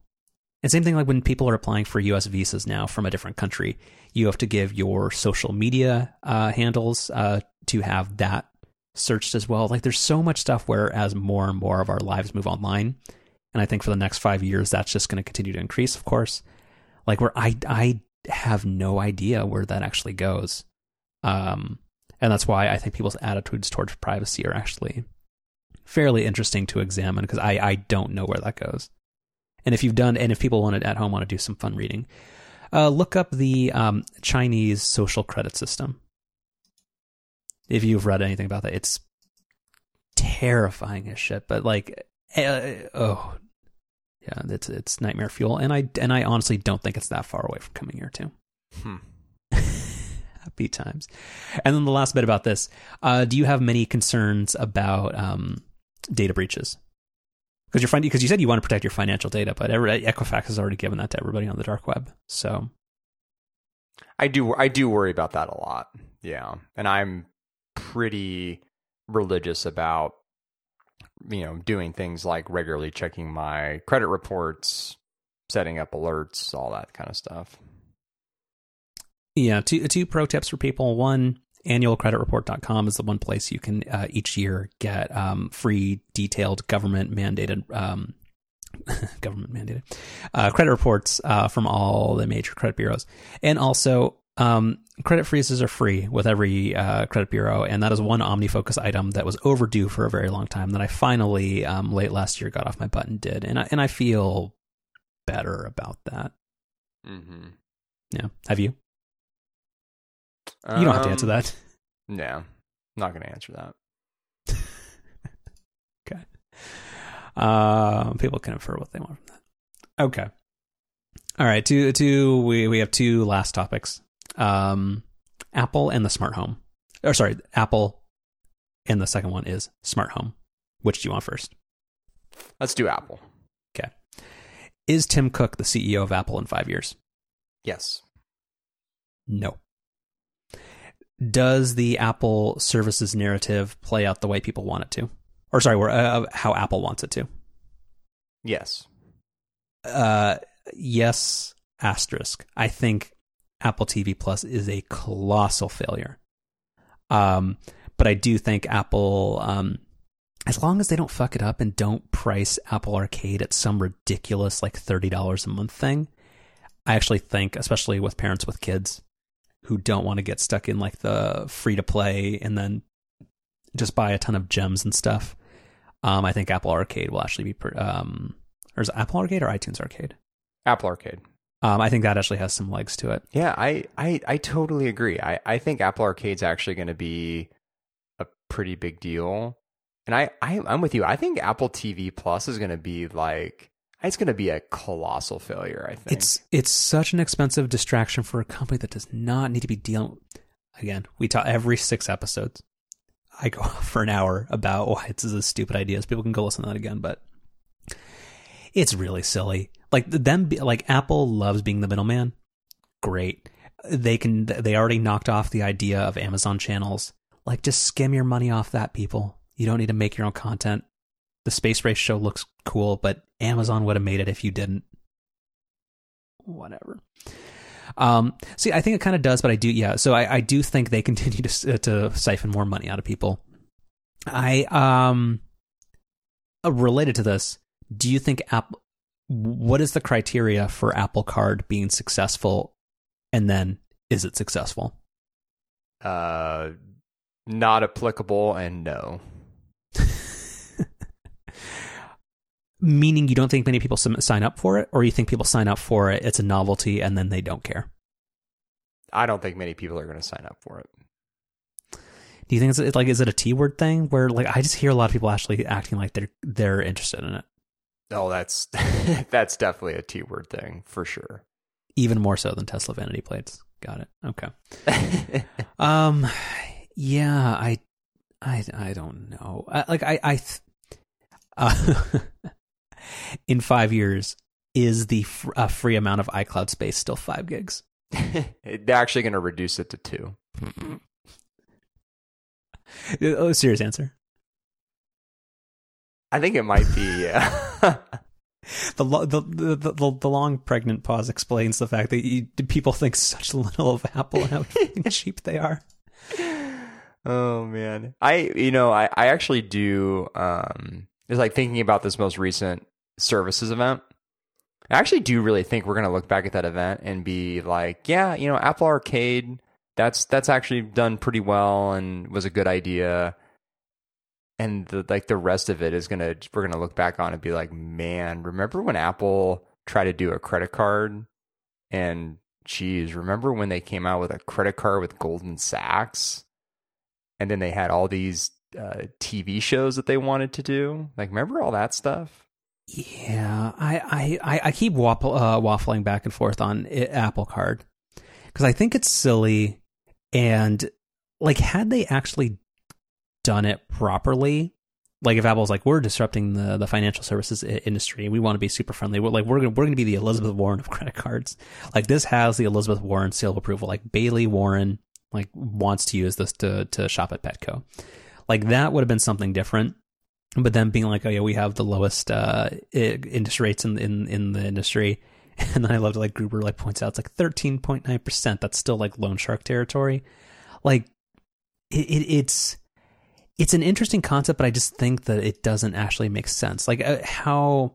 And same thing like when people are applying for U.S. visas now from a different country, you have to give your social media uh, handles uh, to have that searched as well. Like there's so much stuff where as more and more of our lives move online, and I think for the next five years that's just going to continue to increase. Of course, like where I I have no idea where that actually goes, um, and that's why I think people's attitudes towards privacy are actually fairly interesting to examine because I I don't know where that goes. And if you've done, and if people want to at home want to do some fun reading, uh, look up the um, Chinese social credit system. If you've read anything about that, it's terrifying as shit. But like, uh, oh, yeah, it's it's nightmare fuel. And I and I honestly don't think it's that far away from coming here too. Hmm. (laughs) Happy times. And then the last bit about this: uh, Do you have many concerns about um, data breaches? Because you're because you said you want to protect your financial data, but every, Equifax has already given that to everybody on the dark web. So I do I do worry about that a lot. Yeah, and I'm pretty religious about you know doing things like regularly checking my credit reports, setting up alerts, all that kind of stuff. Yeah, two two pro tips for people. One, annualcreditreport.com is the one place you can uh, each year get um, free, detailed government mandated. Um, (laughs) government mandated uh, credit reports uh, from all the major credit bureaus, and also um, credit freezes are free with every uh, credit bureau, and that is one OmniFocus item that was overdue for a very long time that I finally um, late last year got off my butt and did, and I, and I feel better about that. Mm-hmm. Yeah, have you? You don't have to answer um, that. No, not going to answer that. (laughs) okay. Uh, people can infer what they want from that. Okay. All right. Two, two. We we have two last topics. Um, Apple and the smart home. Or sorry, Apple, and the second one is smart home. Which do you want first? Let's do Apple. Okay. Is Tim Cook the CEO of Apple in five years? Yes. No does the Apple services narrative play out the way people want it to? or sorry, where, uh, how Apple wants it to. Yes. Uh, yes, asterisk. I think Apple TV Plus is a colossal failure. Um, but I do think Apple, um, as long as they don't fuck it up and don't price Apple Arcade at some ridiculous like thirty dollars a month thing, I actually think, especially with parents with kids who don't want to get stuck in like the free to play and then just buy a ton of gems and stuff. Um, I think Apple Arcade will actually be, um, or is it Apple Arcade or iTunes Arcade? Apple Arcade. Um, I think that actually has some legs to it. Yeah, I, I, I totally agree. I, I think Apple Arcade's actually going to be a pretty big deal. And I, I, I'm with you. I think Apple TV Plus is going to be like, it's going to be a colossal failure. I think it's it's such an expensive distraction for a company that does not need to be dealing. Again, we talk every six episodes. I go (laughs) for an hour about why it's a stupid idea. So people can go listen to that again, but it's really silly. Like them, like Apple loves being the middleman. Great, they can. They already knocked off the idea of Amazon channels. Like, just skim your money off that, people. You don't need to make your own content. The space race show looks cool, but Amazon would have made it if you didn't. Whatever. Um, see, I think it kind of does, but I do, yeah. So I, I do think they (laughs) continue to to siphon more money out of people. I um, uh, related to this, do you think Apple? What is the criteria for Apple Card being successful, and then is it successful? Uh, not applicable, and no. Meaning you don't think many people sign up for it, or you think people sign up for it, it's a novelty, and then they don't care? I don't think many people are going to sign up for it. Do you think it's like is it a T word thing where like I just hear a lot of people actually acting like they're they're interested in it? Oh, that's (laughs) that's definitely a T word thing for sure. Even more so than Tesla vanity plates. Got it. Okay. (laughs) um, yeah, I, I, I don't know. I, like I, I, uh, (laughs) in five years, is the fr- uh, free amount of iCloud space still five gigs? (laughs) They're actually going to reduce it to two. (laughs) oh, serious answer. I think it might be. Yeah. (laughs) the, the, the the the long pregnant pause explains the fact that you, people think such little of Apple and how cheap they are. Oh man, I you know I I actually do. Um, it's like thinking about this most recent services event. I actually do really think we're gonna look back at that event and be like, yeah, you know, Apple Arcade. That's that's actually done pretty well and was a good idea and the, like the rest of it is gonna we're gonna look back on and be like, man, remember when Apple tried to do a credit card and geez, remember when they came out with a credit card with Goldman Sachs, and then they had all these uh, TV shows that they wanted to do. Like, remember all that stuff? Yeah, I I I keep waffle, uh, waffling back and forth on Apple Card because I think it's silly and like had they actually done it properly, like if Apple's like we're disrupting the the financial services industry, we want to be super friendly. We're like we're gonna we're gonna be the Elizabeth Warren of (laughs) credit cards. Like this has the Elizabeth Warren seal of approval. Like Bailey Warren like wants to use this to to shop at Petco. Like that would have been something different. But then being like, oh yeah, we have the lowest uh, interest rates in in in the industry. (laughs) And then I love to like Gruber like points out it's like thirteen point nine percent. That's still like loan shark territory. Like it, it it's it's an interesting concept, but I just think that it doesn't actually make sense. Like uh, how,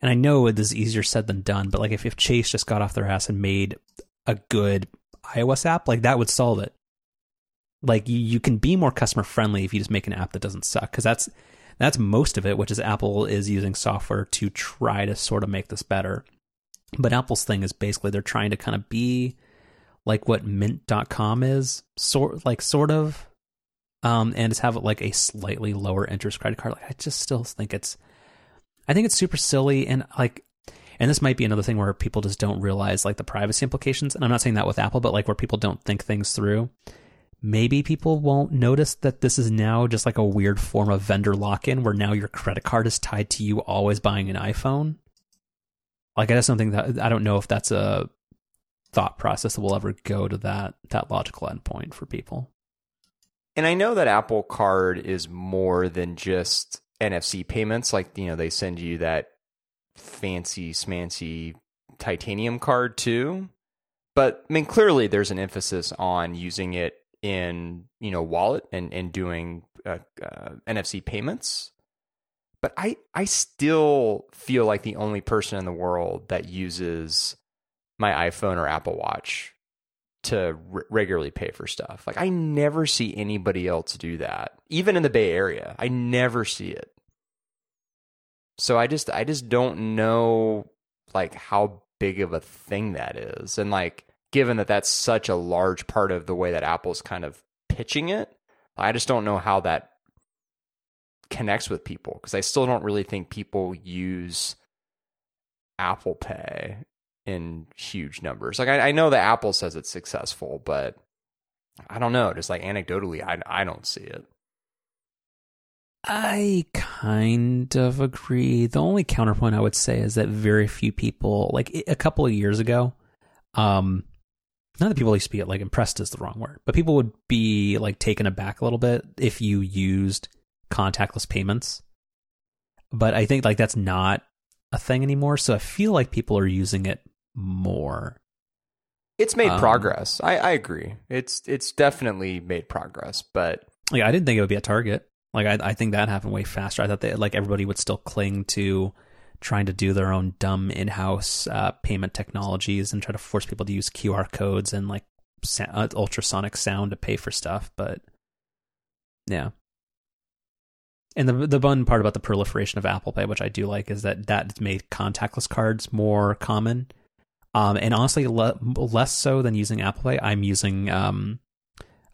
and I know it is easier said than done, but like if, if Chase just got off their ass and made a good iOS app, like that would solve it. Like you, you can be more customer friendly if you just make an app that doesn't suck, because that's that's most of it. Which is Apple is using software to try to sort of make this better. But Apple's thing is basically they're trying to kind of be like what Mint.com is, sort like sort of um, and to have like a slightly lower interest credit card. Like I just still think it's, I think it's super silly and like, and this might be another thing where people just don't realize like the privacy implications. And I'm not saying that with Apple, but like where people don't think things through. Maybe people won't notice that this is now just like a weird form of vendor lock in where now your credit card is tied to you always buying an iPhone. Like I just don't think that I don't know if that's a thought process that will ever go to that that logical endpoint for people. And I know that Apple Card is more than just NFC payments. Like you know, they send you that fancy smancy titanium card too. But I mean, clearly there's an emphasis on using it in you know wallet and and doing uh, uh, NFC payments. But I I still feel like the only person in the world that uses my iPhone or Apple Watch to r- regularly pay for stuff. Like I never see anybody else do that. Even in the Bay Area, I never see it. So I just I just don't know like how big of a thing that is. And like given that that's such a large part of the way that Apple's kind of pitching it, I just don't know how that connects with people because I still don't really think people use Apple Pay in huge numbers. Like I, I know that Apple says it's successful, but I don't know. Just like anecdotally, I I don't see it. I kind of agree. The only counterpoint I would say is that very few people, like a couple of years ago, um, not that people used to be like impressed is the wrong word, but people would be like taken aback a little bit if you used contactless payments. But I think like that's not a thing anymore. So I feel like people are using it more. It's made um, progress. I, I agree. It's it's definitely made progress, but like I didn't think it would be a Target. Like I I think that happened way faster. I thought that like everybody would still cling to trying to do their own dumb in-house uh, payment technologies and try to force people to use QR codes and like sa- uh, ultrasonic sound to pay for stuff. But yeah, and the the fun part about the proliferation of Apple Pay, which I do like, is that that made contactless cards more common. Um, and honestly, le- less so than using Apple Pay. I'm using um,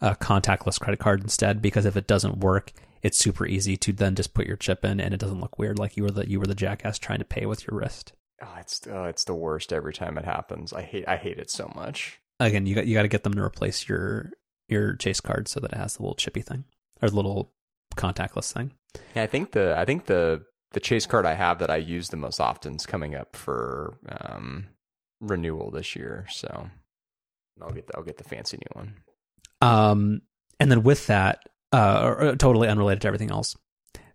a contactless credit card instead because if it doesn't work, it's super easy to then just put your chip in and it doesn't look weird like you were the you were the jackass trying to pay with your wrist. Oh, it's oh, it's the worst every time it happens. I hate I hate it so much. Again, you got you got to get them to replace your your Chase card so that it has the little chippy thing or the little contactless thing. Yeah, I think the I think the the Chase card I have that I use the most often is coming up for um, renewal this year. So I'll get the, I'll get the fancy new one. Um, and then with that, uh, totally unrelated to everything else,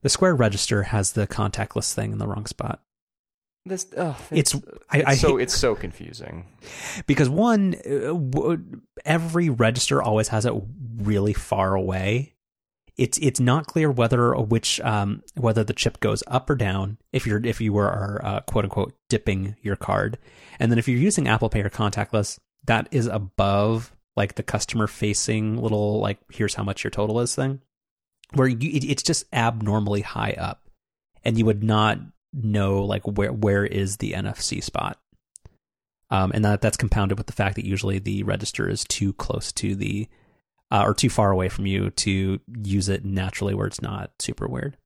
the Square Register has the contactless thing in the wrong spot. This oh, it's, it's, I, I so hate, it's so confusing. (laughs) Because one uh, every register always has it really far away. It's it's not clear whether which um, whether the chip goes up or down if you're if you were uh, quote unquote dipping your card, and then if you're using Apple Pay or contactless, that is above like the customer facing little like here's how much your total is thing, where you, it, it's just abnormally high up, and you would not know like where where is the NFC spot. Um, and that that's compounded with the fact that usually the register is too close to the uh, or too far away from you to use it naturally where it's not super weird.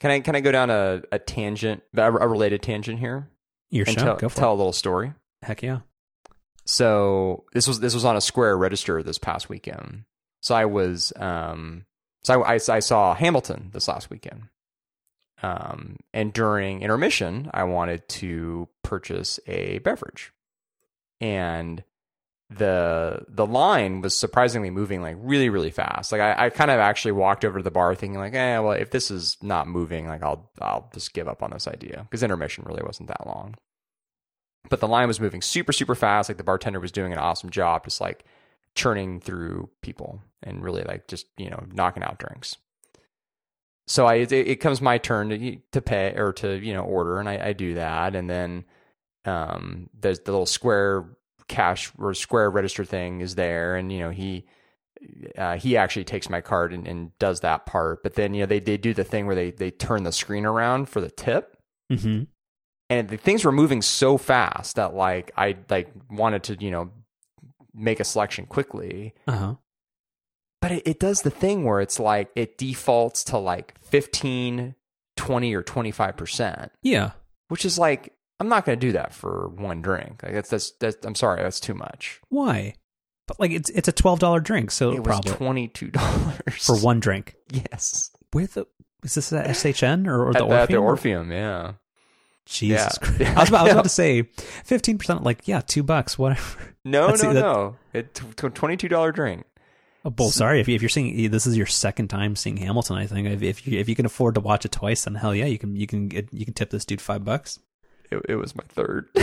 Can I can I go down a, a tangent, a, related tangent here? Your show. Tell, go for tell it. a little story. Heck yeah. So this was this was on a Square Register this past weekend. So I was um so I, I, I saw Hamilton this last weekend. Um, and during intermission, I wanted to purchase a beverage, and the the line was surprisingly moving like really really fast. Like I, I kind of actually walked over to the bar thinking like, eh, well if this is not moving, like I'll I'll just give up on this idea because intermission really wasn't that long. But the line was moving super super fast. Like the bartender was doing an awesome job, just like churning through people and really like just you know knocking out drinks. So I it, it comes my turn to to pay or to you know order, and I, I do that, and then um there's the little square cash or square register thing is there and you know he uh, he actually takes my card and, and, does that part but then you know they, they do the thing where they they turn the screen around for the tip mm-hmm. And the things were moving so fast that like i like wanted to you know make a selection quickly uh-huh. but it, it does the thing where it's like it defaults to like 15 20 or 25% yeah which is like I'm not going to do that for one drink. Like that's, that's that's I'm sorry, that's too much. Why? But like it's it's a twelve dollar drink, so it probably was twenty two dollars for one drink. (laughs) Yes. The is this at SHN or, or the at, Orpheum? At the Orpheum, yeah. Jesus yeah. Christ. (laughs) I was, about, I was about to say 15%, like, yeah, two bucks, whatever. (laughs) No, That's no, the, no. It, $22 drink. Oh, well, sorry if, you, if you're seeing this is your second time seeing Hamilton. I think if if you if you can afford to watch it twice, then hell yeah, you can you can you can tip this dude five bucks. It, it was my third. (laughs)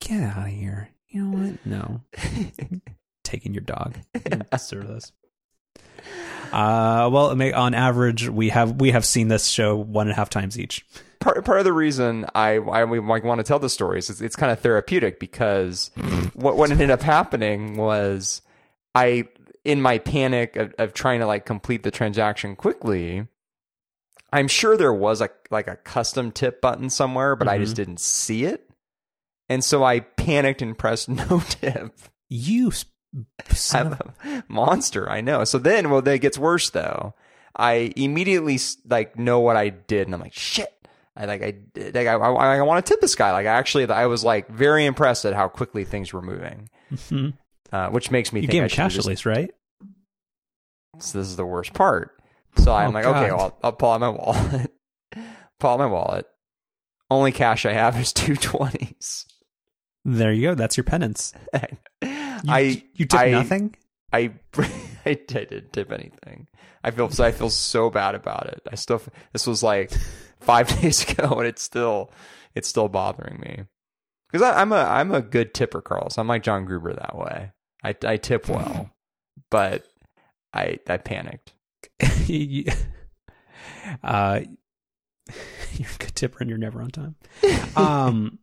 Get out of here. You know what? No, taking your dog. You don't this. Uh, well, on average, we have we have seen this show one and a half times each. Part part of the reason I I like, want to tell the stories is it's kind of therapeutic because what what ended up happening was I in my panic of, of trying to like complete the transaction quickly. I'm sure there was a like a custom tip button somewhere, but I just didn't see it, and so I panicked and pressed (laughs) no tip. You I'm a monster. I know. So then, well, then it gets worse though. I immediately like know what I did, and I'm like, shit. I like I like I I, I want to tip this guy. Like I actually I was like very impressed at how quickly things were moving, Mhm. uh, which makes me you think gave I cash just, at least, right? So this is the worst part. So I'm Oh, like, okay, God. I'll, I'll pull out my wallet. (laughs) pull out my wallet. Only cash I have is two twenties. There you go. That's your penance. (laughs) You, I you tip I- nothing. I (laughs) I didn't tip anything. I feel so I feel so bad about it. I still this was like five (laughs) days ago, and it's still it's still bothering me because I'm a I'm a good tipper, Carl. So I'm like John Gruber that way. I I tip well, but I I panicked. (laughs) Uh, (laughs) you're a good tipper and you're never on time. Um,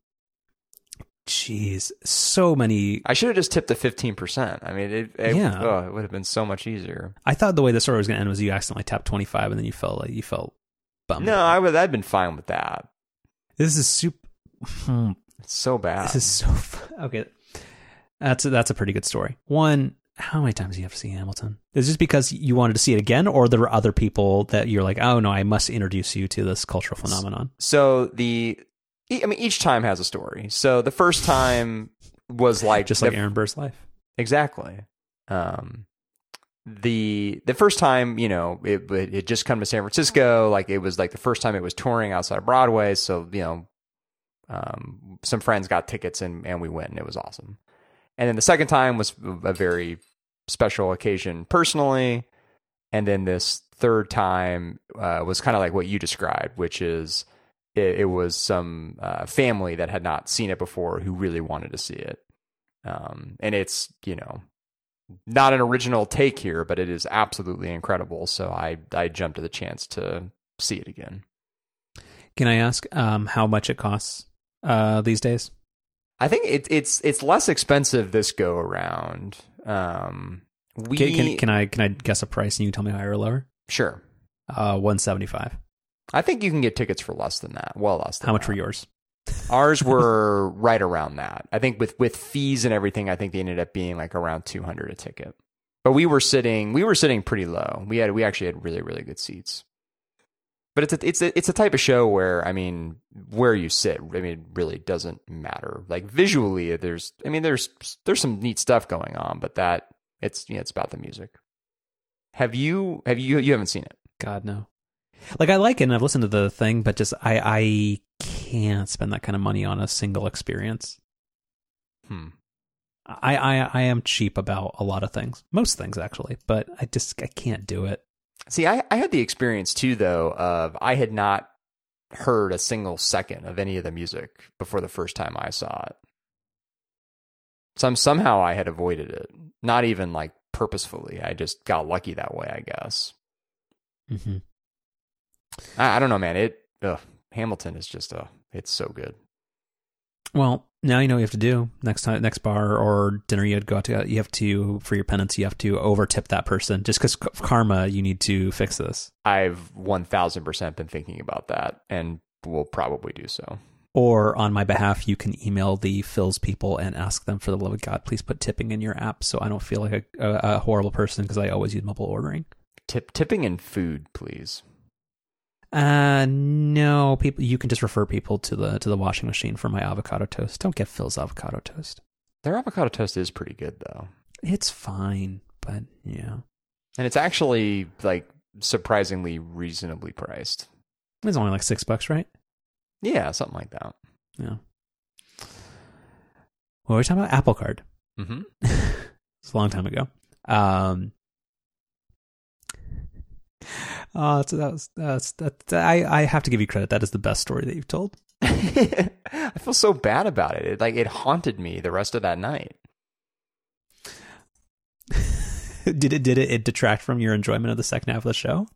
jeez, so many. I should have just tipped the fifteen percent. I mean, it it, Yeah. oh, it would have been so much easier. I thought the way the story was going to end was you accidentally tapped 25 and then you felt like you felt bummed. No, I would I'd been fine with that. this is super. Hmm, It's so bad. This is so okay. That's a, that's a pretty good story. One, how many times do you have to see Hamilton? Is this because you wanted to see it again, or there were other people that you're like, oh no, I must introduce you to this cultural phenomenon? So the, I mean, each time has a story. So the first time was like Just the- like Aaron Burr's life. exactly. Um, the the first time, you know, it it had just come to San Francisco. Like it was like the first time it was touring outside of Broadway. So you know, um, some friends got tickets and and we went and it was awesome. And then the second time was a very special occasion personally. And then this third time uh, was kind of like what you described, which is it, it was some uh, family that had not seen it before who really wanted to see it. Um, and it's, you know, not an original take here, but it is absolutely incredible. So I, I jumped at the chance to see it again. Can I ask um, how much it costs uh, these days? I think it, it's it's less expensive this go around. Um, we Can, can, can I can I guess a price and you can tell me higher or lower? sure. Uh, one seventy five. I think you can get tickets for less than that. Well, less. Than How much that. were yours? Ours were right around that. I think with with fees and everything, I think they ended up being like around two hundred a ticket. But we were sitting we were sitting pretty low. We had we actually had really really good seats. But it's a, it's a, it's a type of show where I mean where you sit I mean really doesn't matter. Like visually there's I mean there's there's some neat stuff going on, but that it's know, it's about the music. Have you have you you haven't seen it? God no. Like I like it and I've listened to the thing, but just I I can't spend that kind of money on a single experience. Hmm. I, I I am cheap about a lot of things, most things actually, but I just I can't do it. See, I, I had the experience too, though, of I had not heard a single second of any of the music before the first time I saw it. Some somehow I had avoided it, not even like purposefully. I just got lucky that way, I guess. Mm-hmm. I, I don't know, man. It ugh, Hamilton is just uh it's so good. Well, now you know what you have to do next time, next bar or dinner you go out to. You have to for your penance, you have to over tip that person just because karma. You need to fix this, I've one thousand percent been thinking about that, and will probably do so. or on my behalf, you can email the Philz people and ask them for the love of God, please put tipping in your app, so I don't feel like a, a, a horrible person because I always use mobile ordering. Tip tipping in food, please. Uh, no, people. You can just refer people to the to the washing machine for my avocado toast. Don't get Philz avocado toast. Their avocado toast is pretty good though. It's fine, but yeah, And it's actually like surprisingly reasonably priced. it's only like six bucks, right? Yeah, something like that. Yeah. What were we talking about? Apple Card. Mm-hmm. (laughs) It's a long time ago. Um, uh, so that was that's that. I I have to give you credit. That is the best story that you've told. (laughs) I feel so bad about it. it. Like it haunted me the rest of that night. (laughs) did it did it, it detract from your enjoyment of the second half of the show?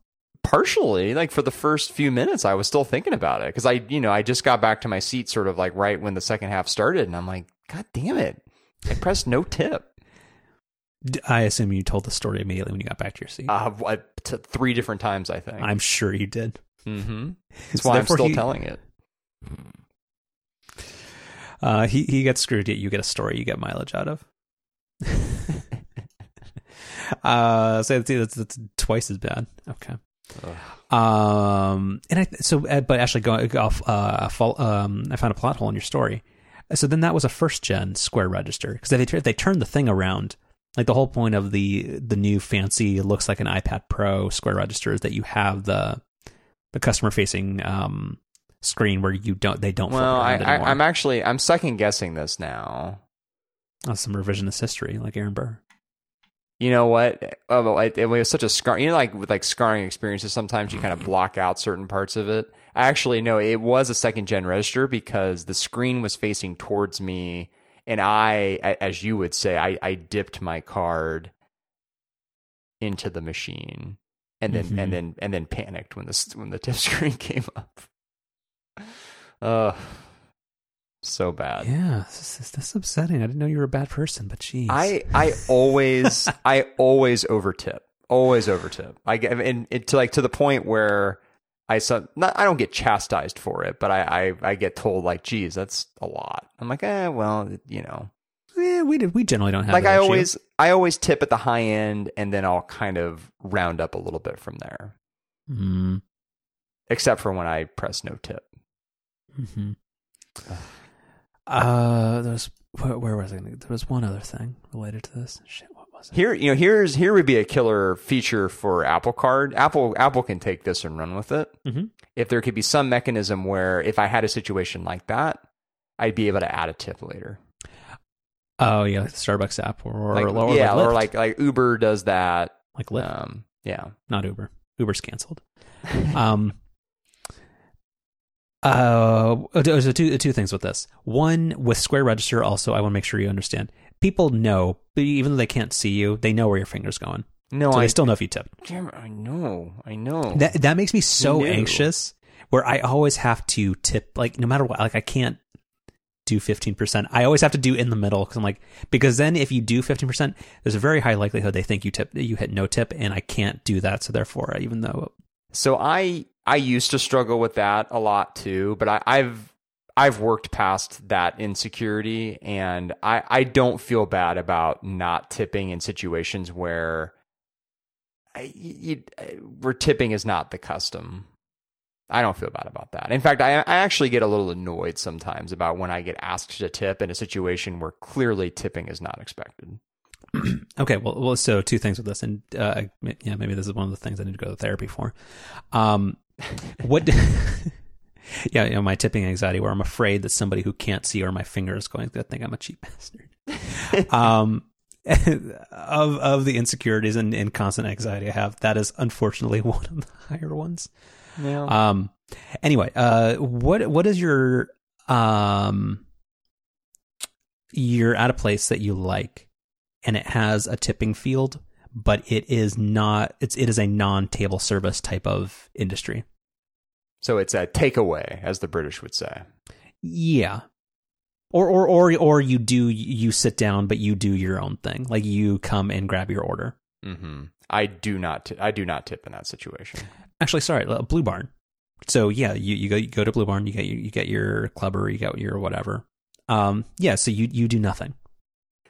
Partially, like for the first few minutes, I was still thinking about it because I, you know, I just got back to my seat sort of like right when the second half started, and I'm like, God damn it! I pressed no tip. I assume you told the story immediately when you got back to your seat. Uh, what, t- three different times, I think. I'm sure you did. Mm-hmm. (laughs) That's So why I'm still he- telling it. Uh, he he gets screwed. Yet you get a story. You get mileage out of. (laughs) uh, so that's, that's, that's twice as bad. Okay. Um, and I so uh, but actually going off uh, fall, um, I found a plot hole in your story. So then that was a first gen Square Register because they they turned the thing around. Like the whole point of the the new fancy looks like an iPad Pro Square Register is that you have the the customer facing um screen where you don't they don't Well, I, I. I'm actually I'm second guessing this now. That's some revisionist history, like Aaron Burr. You know what? Oh, it, it was such a scar. You know, like with like scarring experiences, sometimes you kind of block out certain parts of it. Actually, no, it was a second gen register because the screen was facing towards me, and I, as you would say, I, I dipped my card into the machine, and then Mhm. and then and then panicked when the when the tip (laughs) screen came up. Uh so bad. Yeah, this is, this is upsetting. I didn't know you were a bad person, but geez. I I always (laughs) I always overtip. Always overtip. I get and it to like to the point where I some not I don't get chastised for it, but I, I I get told like, geez, that's a lot. I'm like, eh, well, you know. yeah, we did. We generally don't have Like that I issue. always I always tip at the high end and then I'll kind of round up a little bit from there. Mm, Except for when I press no tip. hmm Uh, there was where, where was I? There was one other thing related to this. Shit, what was it? Here, you know, here's here would be a killer feature for Apple Card. Apple Apple can take this and run with it. Mhm. If there could be some mechanism where if I had a situation like that, I'd be able to add a tip later. Oh yeah, like the Starbucks app or, or, Like, or yeah, like or like like Uber does that. like Lyft, Um, yeah. not Uber. Uber's canceled. (laughs) Um. Uh, so two two things with this. One with Square Register. Also, I want to make sure you understand. People know, but even though they can't see you, they know where your finger's going. No, So I they still know if you tip. damn I know, I know. That that makes me so anxious. Where I always have to tip, like no matter what, like I can't do fifteen percent. I always have to do in the middle because I'm like, because then if you do fifteen percent, there's a very high likelihood they think you tip, you hit no tip, and I can't do that. So therefore, even though So I I used to struggle with that a lot too, but I, I've I've worked past that insecurity, and I I don't feel bad about not tipping in situations where I, you, where tipping is not the custom. I don't feel bad about that. In fact, I I actually get a little annoyed sometimes about when I get asked to tip in a situation where clearly tipping is not expected. (clears throat) Okay, well, well, so two things with this, and uh, yeah, maybe this is one of the things I need to go to therapy for. Um, what? (laughs) yeah, you know, my tipping anxiety, where I'm afraid that somebody who can't see where my finger is going to think I'm a cheap (laughs) bastard. um, (laughs) of of the insecurities and, and constant anxiety I have, that is unfortunately one of the higher ones. Yeah. Um. Anyway, uh, what what is your um? You're at a place that you like, and it has a tipping field, but it is not. It's it is a non table service type of industry. so it's a takeaway, as the British would say. Yeah. Or or or or you do you sit down, but you do your own thing. Like you come and grab your order. hmm I do not. T- I do not tip in that situation. Actually, sorry, uh, Blue Barn. So yeah, you, you go you go to Blue Barn, you get your, you get your clubber, you get your whatever. Um, yeah, so you you do nothing.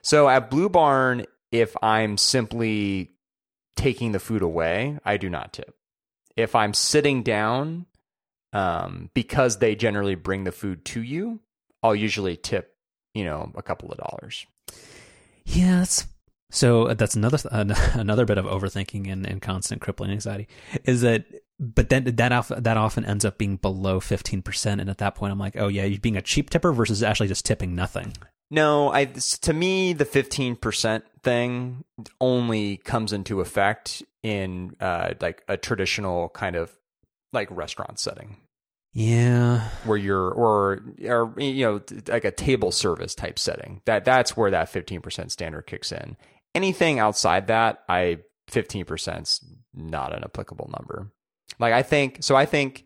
So at Blue Barn, if I'm simply taking the food away, I do not tip. If I'm sitting down, um, because they generally bring the food to you, I'll usually tip, you know, a couple of dollars. Yeah, that's so uh, that's another (laughs) another bit of overthinking and, and constant crippling anxiety is that but then that often, that often ends up being below 15% and at that point I'm like, "Oh yeah, you're being a cheap tipper versus actually just tipping nothing." No, I to me the fifteen percent thing only comes into effect in uh, like a traditional kind of like restaurant setting. Yeah, where you're or or you know like a table service type setting. That that's where that fifteen percent standard kicks in. Anything outside that, I fifteen percent's not an applicable number. Like I think so. I think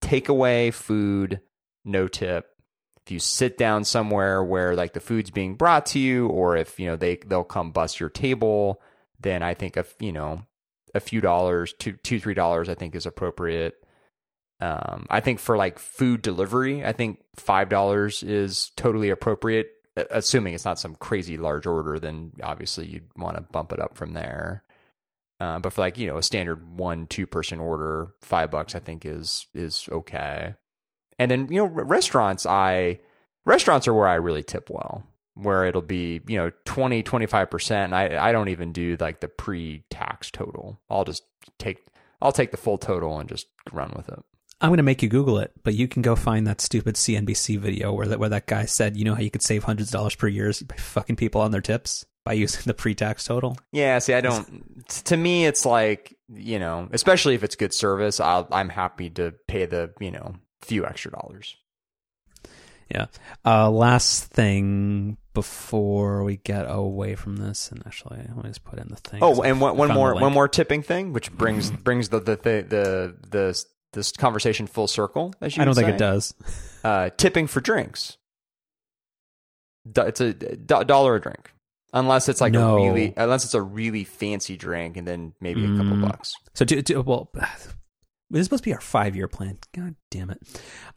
takeaway food, no tip if you sit down somewhere where like the food's being brought to you or if you know they they'll come bust your table then i think of you know a few dollars two two three dollars i think is appropriate. Um i think for like food delivery i think five dollars is totally appropriate assuming it's not some crazy large order then obviously you'd want to bump it up from there. Uh, but for like you know a standard one two person order five bucks i think is is okay and then, you know, restaurants, I, restaurants are where I really tip well, where it'll be, you know, 20, 25%. I, I don't even do like the pre tax total. I'll just take, I'll take the full total and just run with it. I'm going to make you Google it, but you can go find that stupid CNBC video where that where that guy said, you know how you could save hundreds of dollars per year by fucking people on their tips by using the pre-tax total. Yeah, see, I don't. to me, it's like you know, especially if it's good service, I'll, I'm happy to pay the you know few extra dollars. Yeah. Uh, last thing before we get away from this, and actually, let me just put in the thing. Oh, and one, one more one more tipping thing, which brings brings the the the the, the this conversation full circle. As you I don't think say. it does. Uh, tipping for drinks. It's a dollar a drink, unless it's like no. a really unless it's a really fancy drink, and then maybe a couple mm. bucks. So, do, do, well, this is supposed to be our five year plan. God damn it.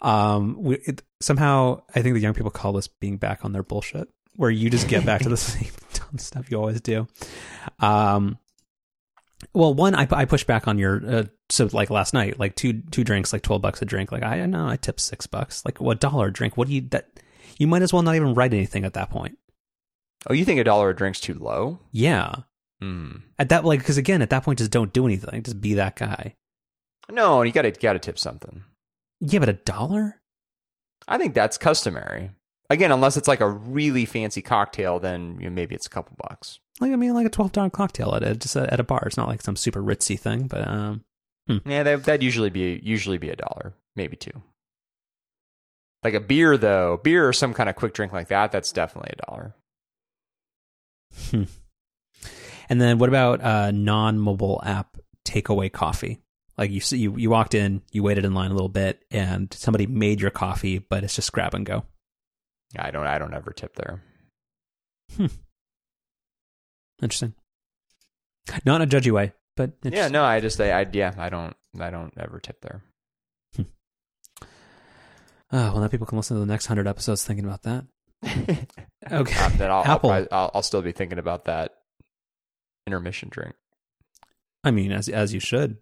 Um, we, it, somehow, I think the young people call this being back on their bullshit, where you just get back to the (laughs) same dumb stuff you always do. Um, well, one, I, I push back on your, uh, so like last night, like two, two drinks, like 12 bucks a drink. Like, I know I tip six bucks. Like, what a dollar a drink? What do you, that, you might as well not even write anything at that point. Oh, you think a dollar a drink's too low? Yeah. Mm. At that, like, because again, at that point, just don't do anything. Just be that guy. No, you got to got to tip something. Yeah, but a dollar? I think that's customary. Again, unless it's like a really fancy cocktail, then you know, maybe it's a couple bucks. Like I mean, like a twelve dollar cocktail at a, just at a bar. It's not like some super ritzy thing, but um, hmm. yeah, that, that'd usually be usually be a dollar, maybe two. Like a beer, though, beer or some kind of quick drink like that, that's definitely a dollar. Hmm. And then what about uh, non-mobile app takeaway coffee? Like you see, you you walked in, you waited in line a little bit, and somebody made your coffee, but it's just grab and go. I don't I don't ever tip there. Hmm. Interesting. Not in a judgy way, but yeah, no, I just I, I yeah I don't I don't ever tip there. Hmm. Oh, well, now people can listen to the next hundred episodes thinking about that. (laughs) okay. Uh, then I'll, Apple. I'll, I'll, I'll still be thinking about that intermission drink. I mean, as as you should.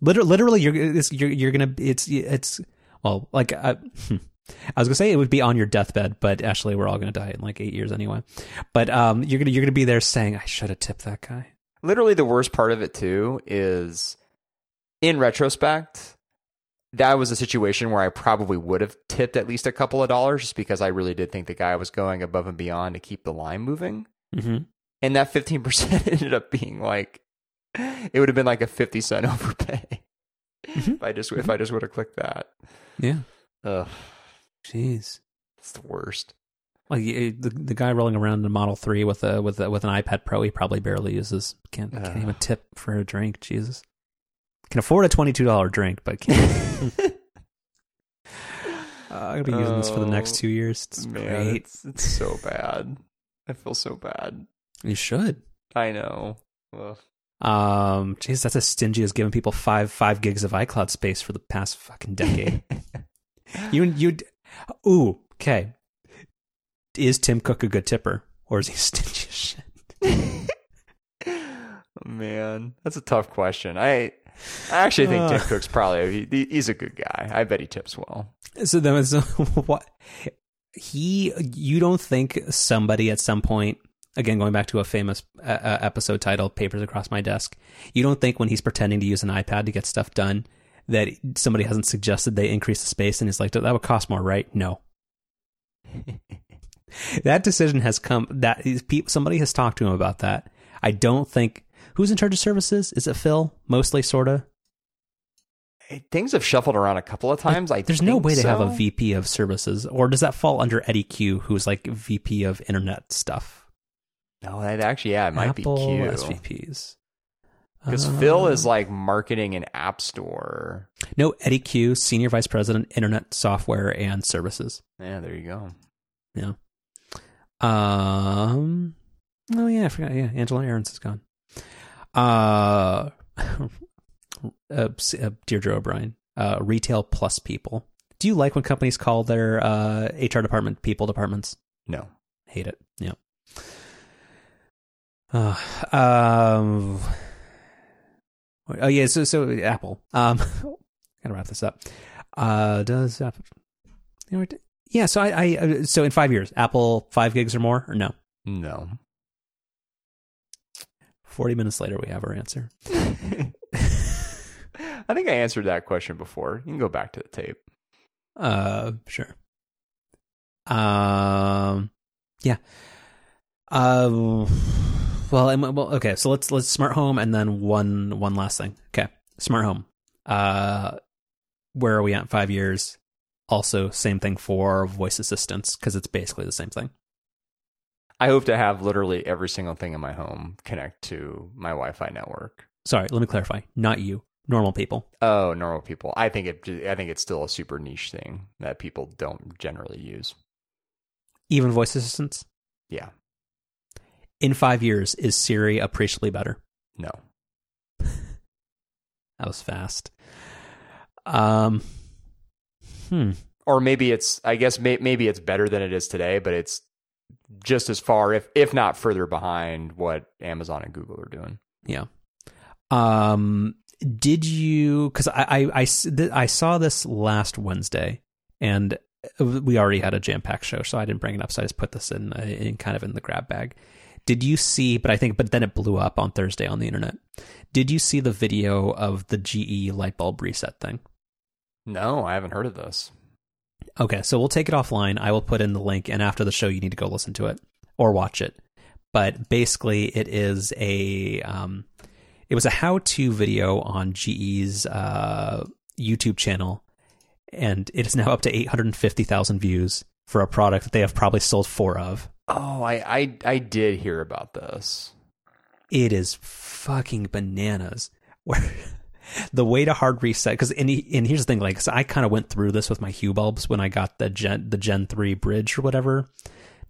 Literally, literally, you're you're you're gonna it's it's well, like I. (laughs) I was gonna say it would be on your deathbed, but actually, we're all gonna die in like eight years anyway. But um, you're gonna you're gonna be there saying, "I should have tipped that guy." Literally, the worst part of it too is, in retrospect, that was a situation where I probably would have tipped at least a couple of dollars, just because I really did think the guy was going above and beyond to keep the line moving. Mm-hmm. And that fifteen percent (laughs) ended up being like (laughs) it would have been like a 50 cent (laughs) overpay mm-hmm. if I just if I just would have clicked that. Yeah. Ugh. Jeez. It's the worst. Like the the guy rolling around in a Model Three with a with a, with an iPad Pro, he probably barely uses. Can't uh. can't even tip for a drink. Jesus, can afford a twenty two dollar drink, but can't. (laughs) uh, I'm gonna be using oh, this for the next two years. It's man, great. It's, it's so bad. I feel so bad. You should. I know. Ugh. Um, jeez, that's as stingy as giving people five five gigs of iCloud space for the past fucking decade. (laughs) you you, ooh, okay. Is Tim Cook a good tipper, or is he (laughs) stingy as shit? Man, that's a tough question. I I actually think uh, Tim Cook's probably he, he's a good guy. I bet he tips well. So then, so (laughs) what? He, you don't think somebody at some point again going back to a famous uh, uh, episode title papers across my desk you don't think when he's pretending to use an ipad to get stuff done that somebody hasn't suggested they increase the space and he's like that would cost more right no (laughs) that decision has come. That is, somebody has talked to him about that. I don't think who's in charge of services. Is it Phil? Mostly, sorta. Things have shuffled around a couple of times. I There's no way they have a. VP of services, or does that fall under Eddy Cue, who's like VP of internet stuff? No, that actually, yeah, it might Apple be Cue. SVPs. Because Phil is like marketing an app store. no Eddy Cue, senior vice president, internet software and services. Yeah, there you go. Yeah. Um. Oh yeah, I forgot. Yeah, Angela Ahrendts is gone. Uh, (laughs) uh, uh, Deirdre O'Brien. Uh, retail plus people. Do you like when companies call their uh, HR department people departments? No. Hate it. Yeah. Uh, um. Oh yeah. So so Apple. Um. (laughs) Gotta wrap this up. Uh. Does Apple? Yeah. So I. I. uh, So in five years, Apple five gigs or more or no? No. Forty minutes later, we have our answer. (laughs) (laughs) I think I answered that question before. You can go back to the tape. Uh. Sure. Um. Yeah. Uh. Well, I'm- well, okay. So let's let's smart home and then one one last thing. Okay, smart home. Uh, where are we at? Five years. Also, same thing for voice assistants because it's basically the same thing. I hope to have literally every single thing in my home connect to my Wi-Fi network. Sorry, let me clarify. Not you, normal people. Oh, normal people. I think it. I think it's still a super niche thing that people don't generally use. Even voice assistants. Yeah. In five years, is Siri appreciably better? No. (laughs) That was fast. Um. Hmm. Or maybe it's. I guess may, maybe it's better than it is today, but it's just as far, if if not further behind, what Amazon and Google are doing. Yeah. Um. Did you? Because I th- I saw this last Wednesday, and we already had a jam packed show, so I didn't bring it up. So I just put this in uh, in kind of in the grab bag. Did you see? But I think, but then it blew up on Thursday on the internet. Did you see the video of the GE light bulb reset thing? No, I haven't heard of this. Okay, so we'll take it offline. I will put in the link, and after the show, you need to go listen to it or watch it. But basically, it is a um, it was a how-to video on GE's uh, YouTube channel, and it is now up to eight hundred fifty thousand views for a product that they have probably sold four of. Oh, I I, I did hear about this. It is fucking bananas. Where (laughs) the way to hard reset because and, and here's the thing, like 'cause I kind of went through this with my Hue bulbs when I got the Gen the Gen three bridge or whatever,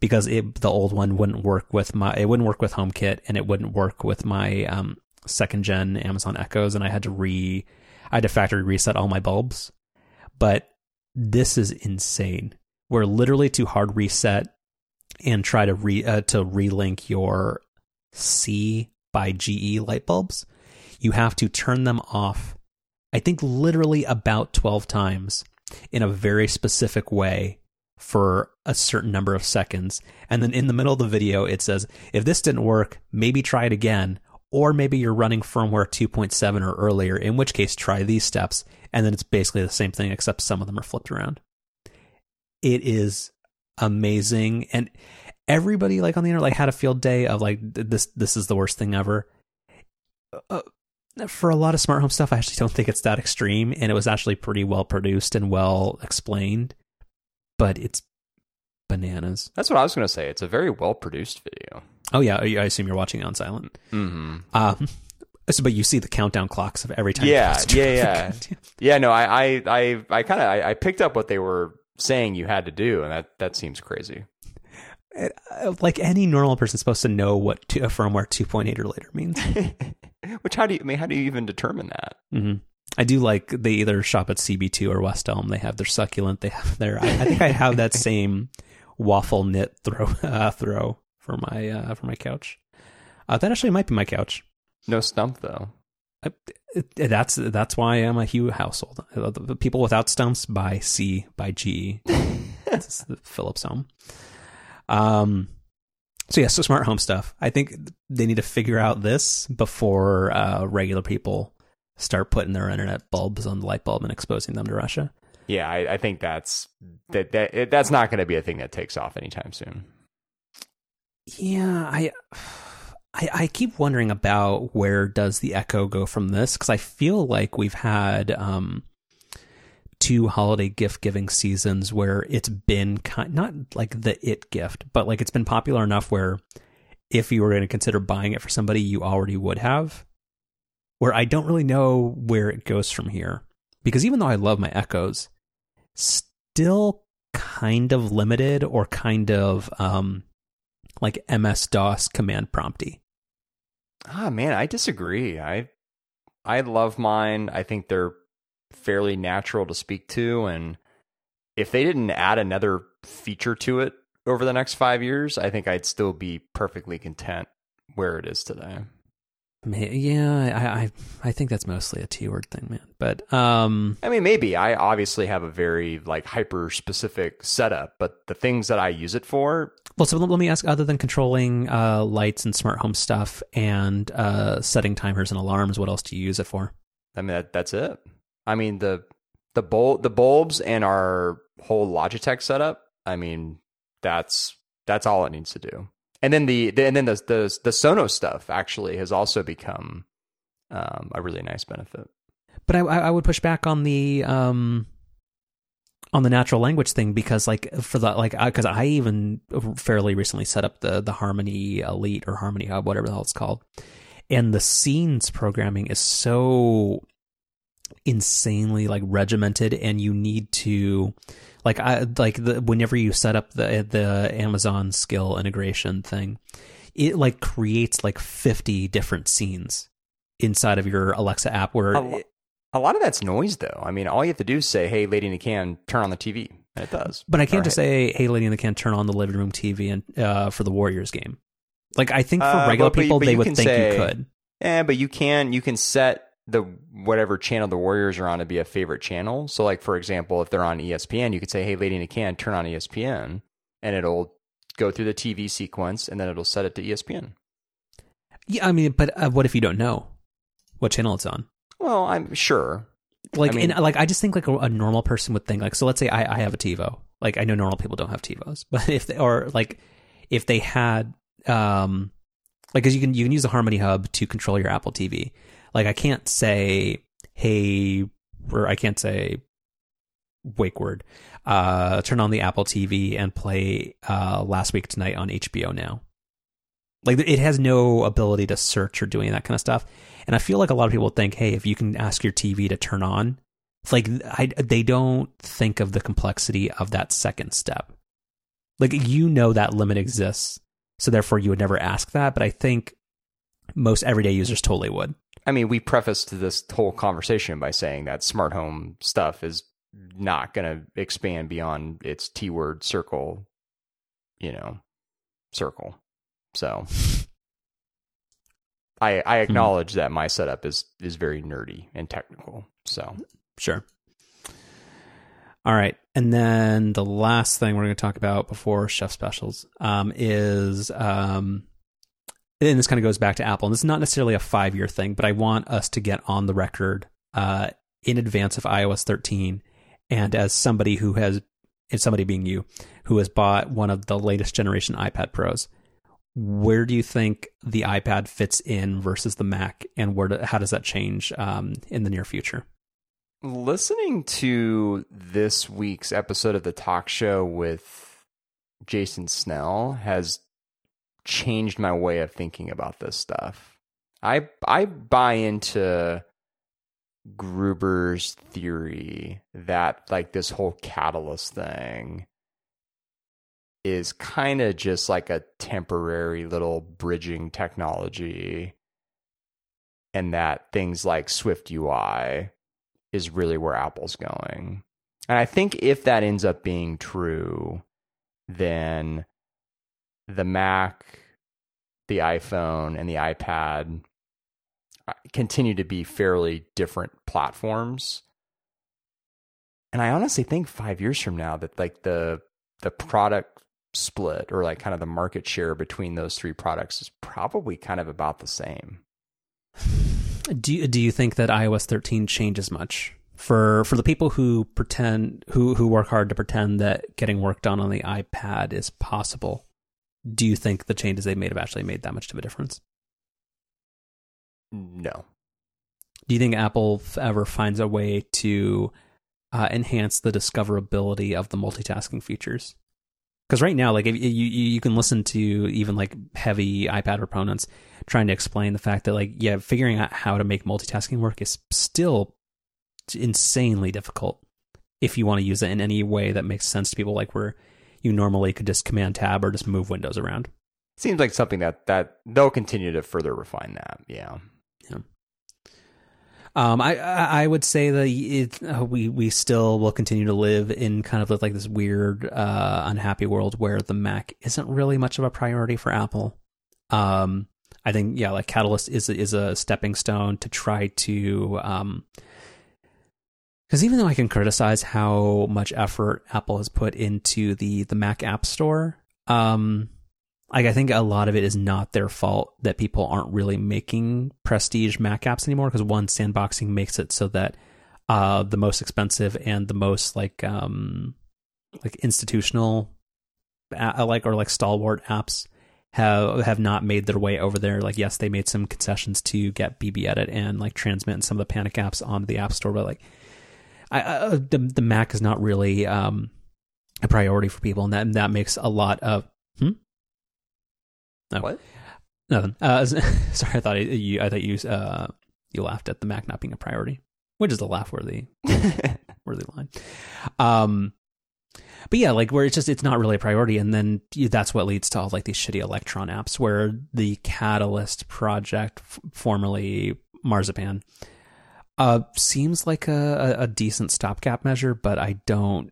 because it the old one wouldn't work with my it wouldn't work with HomeKit and it wouldn't work with my um second gen Amazon Echoes and I had to re I had to factory reset all my bulbs. But this is insane. Where literally to hard reset and try to re uh, to relink your C by GE light bulbs, you have to turn them off. I think literally about 12 times in a very specific way for a certain number of seconds. And then in the middle of the video, it says, if this didn't work, maybe try it again. Or maybe you're running firmware 2.7 or earlier, in which case try these steps. And then it's basically the same thing, except some of them are flipped around. It is amazing. And everybody like on the internet like had a field day of like this this is the worst thing ever uh, for a lot of smart home stuff i actually don't think it's that extreme and it was actually pretty well produced and well explained but it's bananas That's what I was going to say. It's a very well produced video. oh yeah i assume you're watching it on silent Mm-hmm. um (laughs) so, but you see the countdown clocks of every time Yeah, press yeah. Yeah, no, I, I, I, I kind of, I, I picked up what they were saying you had to do, and that that seems crazy. Uh, like any normal person's supposed to know what to, a firmware 2.8 or later means (laughs) Which how do you? I mean, how do you even determine that? hmm I do like they either shop at CB2 or West Elm. They have their succulent. They have their. I, I think I have that (laughs) same waffle knit throw (laughs) uh, throw for my uh, for my couch. Uh, that actually might be my couch. No stump though. I, that's that's why I'm a Hue household. The, people without stumps by C by GE. (laughs) it's the Philips Home. Um. So yeah, so smart home stuff. I think they need to figure out this before uh, regular people start putting their internet bulbs on the light bulb and exposing them to Russia. Yeah, I, I think that's that that it, that's not going to be a thing that takes off anytime soon. Yeah, I, I, I keep wondering about where does the Echo go from this because I feel like we've had um, two holiday gift giving seasons where it's been kind not like the it gift, but like it's been popular enough where if you were going to consider buying it for somebody, you already would have. Where I don't really know where it goes from here because even though I love my Echoes, still kind of limited or kind of um, like MS DOS command prompty. Ah man, I disagree. I I love mine. I think they're fairly natural to speak to and if they didn't add another feature to it over the next 5 years, I think I'd still be perfectly content where it is today. Yeah, I, I I think that's mostly a T word thing, man. But um, I mean, maybe I obviously have a very like hyper specific setup, but the things that I use it for. Well, so let me ask: other than controlling uh, lights and smart home stuff and uh, setting timers and alarms, what else do you use it for? I mean, that, that's it. I mean the the bulb the bulbs and our whole Logitech setup. I mean, that's that's all it needs to do and then the, the and then the, the the Sonos stuff actually has also become um, a really nice benefit. But I, I would push back on the um, on the natural language thing because like for the like because I, I, even fairly recently set up the the Harmony Elite or Harmony Hub whatever the hell it's called, and the scenes programming is so insanely like regimented, and you need to like I like the whenever you set up the the Amazon skill integration thing, it like creates like 50 different scenes inside of your Alexa app where a, it, a lot of that's noise though. I mean, all you have to do is say, "Hey, lady in the can, turn on the TV." And it does. But I can't just say, "Hey, lady in the can, turn on the living room TV and uh, for the Warriors game." Like I think for uh, regular but, people, but they would think say, you could. Yeah, but you can you can set the whatever channel the Warriors are on to be a favorite channel. So, like for example, if they're on ESPN, you could say, "Hey, lady in a can, turn on ESPN," and it'll go through the TV sequence, and then it'll set it to ESPN. Yeah, I mean, but uh, what if you don't know what channel it's on? Well, I'm sure. Like, I mean, and, like I just think like a, a, normal person would think like. So let's say I, I have a TiVo. Like I know normal people don't have TiVos, (laughs) but if they or like if they had um like because you can you can use the Harmony Hub to control your Apple TV. Like I can't say, hey, or I can't say wake word. Uh, turn on the Apple TV and play uh, Last Week Tonight on HBO now. Like it has no ability to search or doing that kind of stuff. And I feel like a lot of people think, hey, if you can ask your TV to turn on, it's like I, they don't think of the complexity of that second step. Like you know that limit exists, so therefore you would never ask that. But I think most everyday users totally would. I mean, we prefaced this whole conversation by saying that smart home stuff is not going to expand beyond its T word circle, you know, circle. So (laughs) I I hmm. acknowledge hmm. that my setup is is very nerdy and technical. So sure. All right, and then the last thing we're going to talk about before chef specials um, is um, and this kind of goes back to Apple, and this is not necessarily a five year thing, but I want us to get on the record uh, in advance of iOS 13, and as somebody who has, and somebody being you, who has bought one of the latest generation iPad Pros, where do you think the iPad fits in versus the Mac, and where do, how does that change um, in the near future? Listening to this week's episode of the talk show with Jason Snell has changed my way of thinking about this stuff. I I buy into Gruber's theory that like this whole catalyst thing is kind of just like a temporary little bridging technology and that things like Swift UI is really where Apple's going. And I think if that ends up being true, then the Mac, the iPhone, and the iPad uh, continue to be fairly different platforms. And I honestly think five years from now that like the the product split or like kind of the market share between those three products is probably kind of about the same. Do you, do you think that iOS 13 changes much for for the people who pretend who who work hard to pretend that getting work done on the iPad is possible, do you think the changes they made have actually made that much of a difference? No. Do you think Apple ever finds a way to uh, enhance the discoverability of the multitasking features? Because right now, like if you you can listen to even like heavy iPad proponents trying to explain the fact that like yeah, figuring out how to make multitasking work is still insanely difficult if you want to use it in any way that makes sense to people, like where you normally could just command tab or just move windows around. Seems like something that that they'll continue to further refine that. Yeah. Yeah. Um, I I would say that it, uh, we we still will continue to live in kind of like this weird, uh, unhappy world where the Mac isn't really much of a priority for Apple. Um, I think yeah, like Catalyst is is a stepping stone to try to um, because even though I can criticize how much effort Apple has put into the the Mac App Store, um, like I think a lot of it is not their fault that people aren't really making prestige Mac apps anymore. Because one, sandboxing makes it so that uh, the most expensive and the most like um, like institutional, like or like stalwart apps have have not made their way over there. Like yes, they made some concessions to get BBEdit and like transmit and some of the Panic apps onto the App Store, but like I, I, the the Mac is not really um, a priority for people, and that and that makes a lot of. Hmm? No. What? Nothing. Uh, (laughs) sorry, I thought you. I thought you. Uh, you laughed at the Mac not being a priority, which is a laugh worthy, (laughs) worthy line. Um, but yeah, like where it's just it's not really a priority, and then that's what leads to all like these shitty Electron apps, where the Catalyst project, f- formerly Marzipan, uh, seems like a, a, decent stopgap measure, but I don't.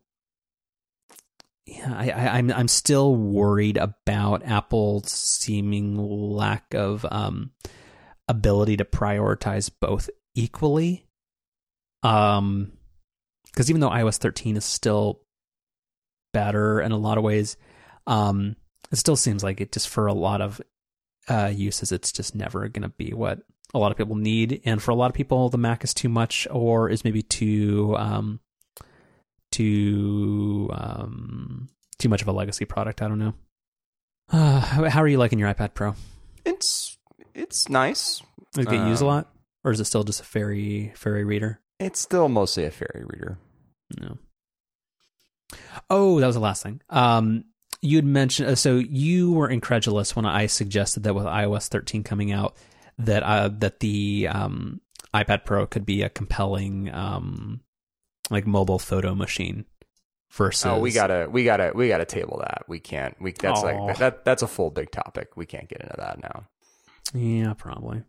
Yeah, I, I, I'm I'm still worried about Apple's seeming lack of um, ability to prioritize both equally. Um, because even though iOS 13 is still better in a lot of ways, um, it still seems like it just for a lot of uh, uses, it's just never going to be what a lot of people need, and for a lot of people, the Mac is too much or is maybe too um, too um, too much of a legacy product. I don't know. Uh, how, are you liking your iPad Pro? It's it's nice. Does it get um, used a um, lot, or is it still just a fairy fairy reader? It's still mostly a fairy reader. No. Oh, that was the last thing. Um, you'd mentioned uh, so you were incredulous when I suggested that with iOS 13 coming out that uh, that the um, iPad Pro could be a compelling um, like mobile photo machine versus. Oh, we gotta we gotta we gotta table that. We can't. We that's Aww. like that that's a full big topic. We can't get into that now. Yeah, probably.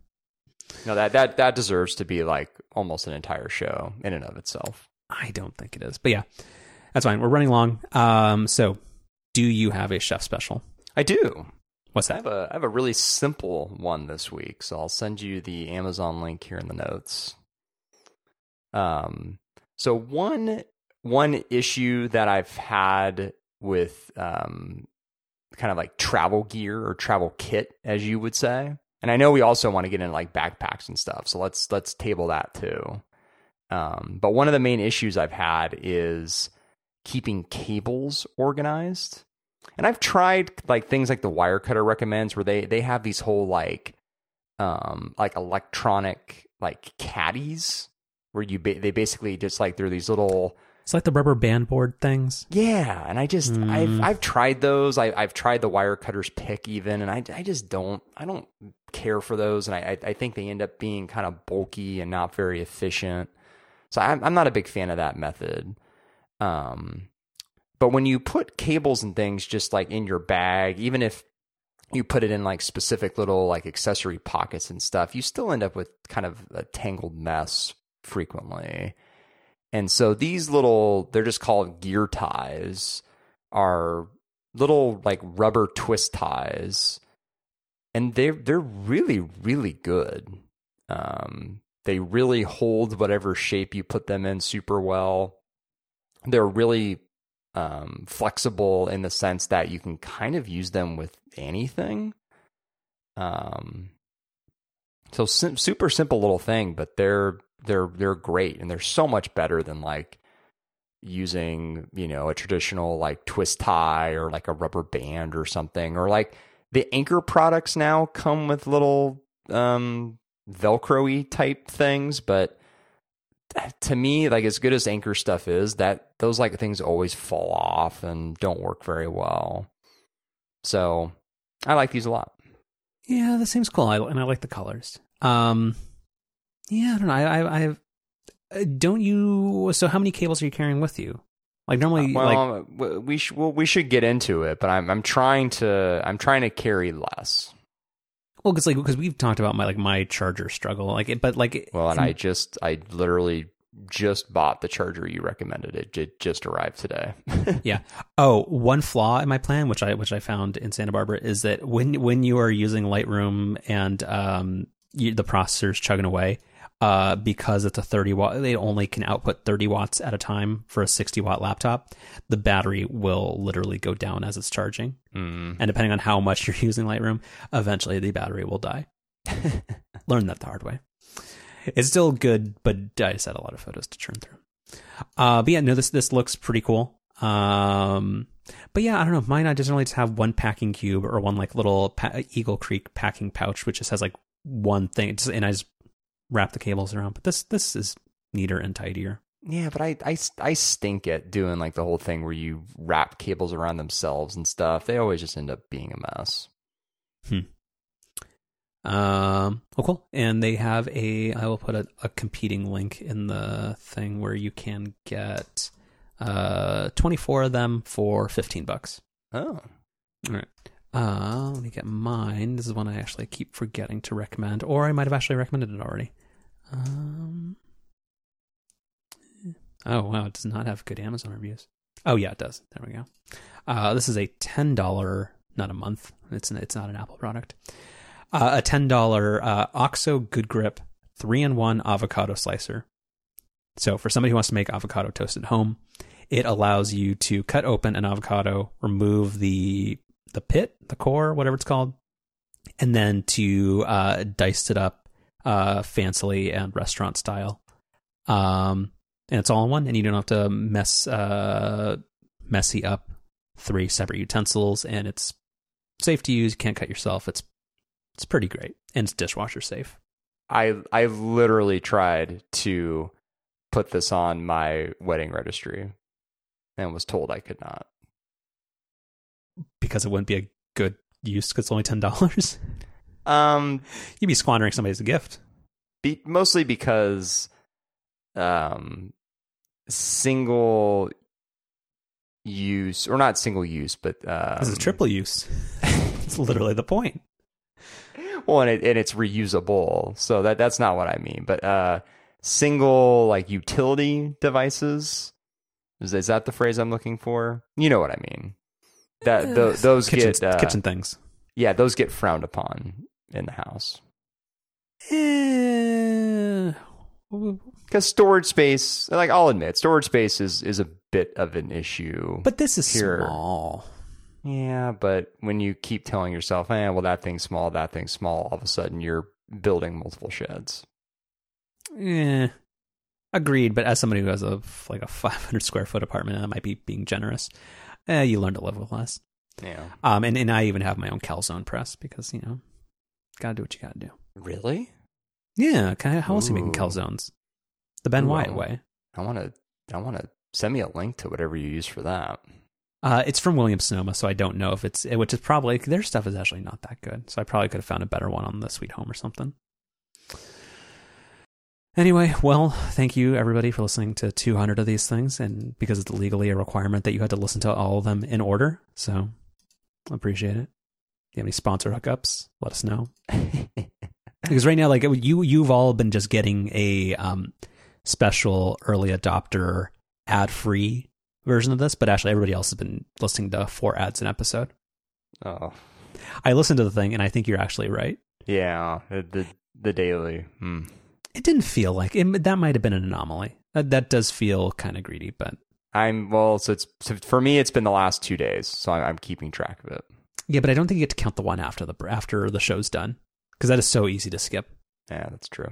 No, that that that deserves to be like almost an entire show in and of itself. I don't think it is, but yeah, that's fine. We're running long. Um, so do you have a chef special? I do. What's that? I have a I have a really simple one this week, so I'll send you the Amazon link here in the notes. Um, so one one issue that I've had with um, kind of like travel gear or travel kit, as you would say, and I know we also want to get into like backpacks and stuff, so let's let's table that too. Um, but one of the main issues I've had is keeping cables organized and I've tried like things like the Wirecutter recommends where they they have these whole like um like electronic like caddies where you ba- they basically just like they're these little it's like the rubber band board things. Yeah, and I just mm. I've I've tried those. I, I've tried the Wirecutter's pick even, and I, I just don't I don't care for those, and I I think they end up being kind of bulky and not very efficient. So I'm I'm not a big fan of that method. Um, but when you put cables and things just like in your bag, even if you put it in like specific little like accessory pockets and stuff, you still end up with kind of a tangled mess frequently. And so these little, they're just called gear ties, are little like rubber twist ties. And they're, they're really, really good. Um, they really hold whatever shape you put them in super well. They're really um, flexible in the sense that you can kind of use them with anything. Um, so sim- super simple little thing, but they're they're they're great and they're so much better than like using you know a traditional like twist tie or like a rubber band or something or like the Anker products now come with little um velcro-y type things but to me like as good as Anker stuff is that those like things always fall off and don't work very well so i like these a lot Yeah, that seems cool, I, and I like the colors. Um, yeah, I don't know. I, I, I uh, don't you. So, how many cables are you carrying with you? Like normally, like well w- we sh- well, we should get into it but i'm i'm trying to i'm trying to carry less well, because like because we've talked about my like my charger struggle, like it, but like well and i just i literally just bought the charger you recommended it it just arrived today (laughs) yeah. Oh, one flaw in my plan, which I which I found in Santa Barbara, is that when when you are using Lightroom and um you, the processor's chugging away, uh, because it's a thirty watt, they only can output thirty watts at a time for a sixty watt laptop. The battery will literally go down as it's charging, mm. and depending on how much (laughs) you're using Lightroom, eventually the battery will die. (laughs) Learned that the hard way. It's still good, but I just had a lot of photos to churn through. Uh, but yeah, no, this this looks pretty cool. Um, but yeah, I don't know. Mine, I just only just have one packing cube or one like little pa- Eagle Creek packing pouch, which just has like one thing, and I just wrap the cables around. But this this is neater and tidier. Yeah, but I, I, I stink at doing like the whole thing where you wrap cables around themselves and stuff. They always just end up being a mess. Hmm. Um, oh, cool. And they have a, I will put a, a competing link in the thing where you can get uh 24 of them for 15 bucks. Oh. All right. Uh, let me get mine. This is one I actually keep forgetting to recommend, or I might have actually recommended it already. Um, oh wow, it does not have good Amazon reviews. Oh yeah, it does. There we go. Uh, this is a ten dollar, not a month. It's it's not an Apple product. Uh, a ten dollar uh, Oxo Good Grip three in one avocado slicer. So for somebody who wants to make avocado toast at home, it allows you to cut open an avocado, remove the the pit, the core, whatever it's called, and then to uh, dice it up uh, fancily and restaurant style. Um, and it's all in one, and you don't have to mess uh, messy up three separate utensils, and it's safe to use. You can't cut yourself. It's it's pretty great, and it's dishwasher safe. I I literally tried to put this on my wedding registry and was told I could not. Because it wouldn't be a good use because it's only ten dollars. Um You'd be squandering somebody's gift. be, mostly because um single use or not single use but um, This is triple use. (laughs) it's literally the point. well and, it, and it's reusable so that that's not what i mean but uh single like utility devices is, is that the phrase i'm looking for you know what i mean that tho- those kitchen, get uh, kitchen things. yeah those get frowned upon in the house Eh, because storage space like i'll admit storage space is is a bit of an issue but this is Here. small. yeah but when you keep telling yourself eh, well that thing's small that thing's small all of a sudden you're building multiple sheds Yeah, agreed. But as somebody who has a like a 500 square foot apartment, that might be being generous. Eh, you learn to live with less. yeah Um, and and I even have my own calzone press because you know, gotta do what you gotta do. really Yeah, can I, how else are you making calzones? The Ben Ooh, Wyatt way. I want to. I want to send me a link to whatever you use for that. Uh, it's from Williams Sonoma, so I don't know if it's which is probably their stuff is actually not that good. So I probably could have found a better one on the Sweet Home or something. Anyway, well, thank you everybody for listening to 200 of these things, and because it's legally a requirement that you had to listen to all of them in order, so appreciate it. If you have any sponsor hookups? Let us know. (laughs) because right now, like you, you've all been just getting a um, special early adopter ad free version of this, but actually everybody else has been listening to four ads an episode. oh, I listened to the thing, and I think you're actually right. yeah. The the, the daily. Hmm. It didn't feel like it, that might have been an anomaly. That that does feel kind of greedy, but I'm well. So it's so for me. It's been the last two days, so I'm, I'm keeping track of it. yeah, but I don't think you get to count the one after the after the show's done because that is so easy to skip. Yeah, that's true.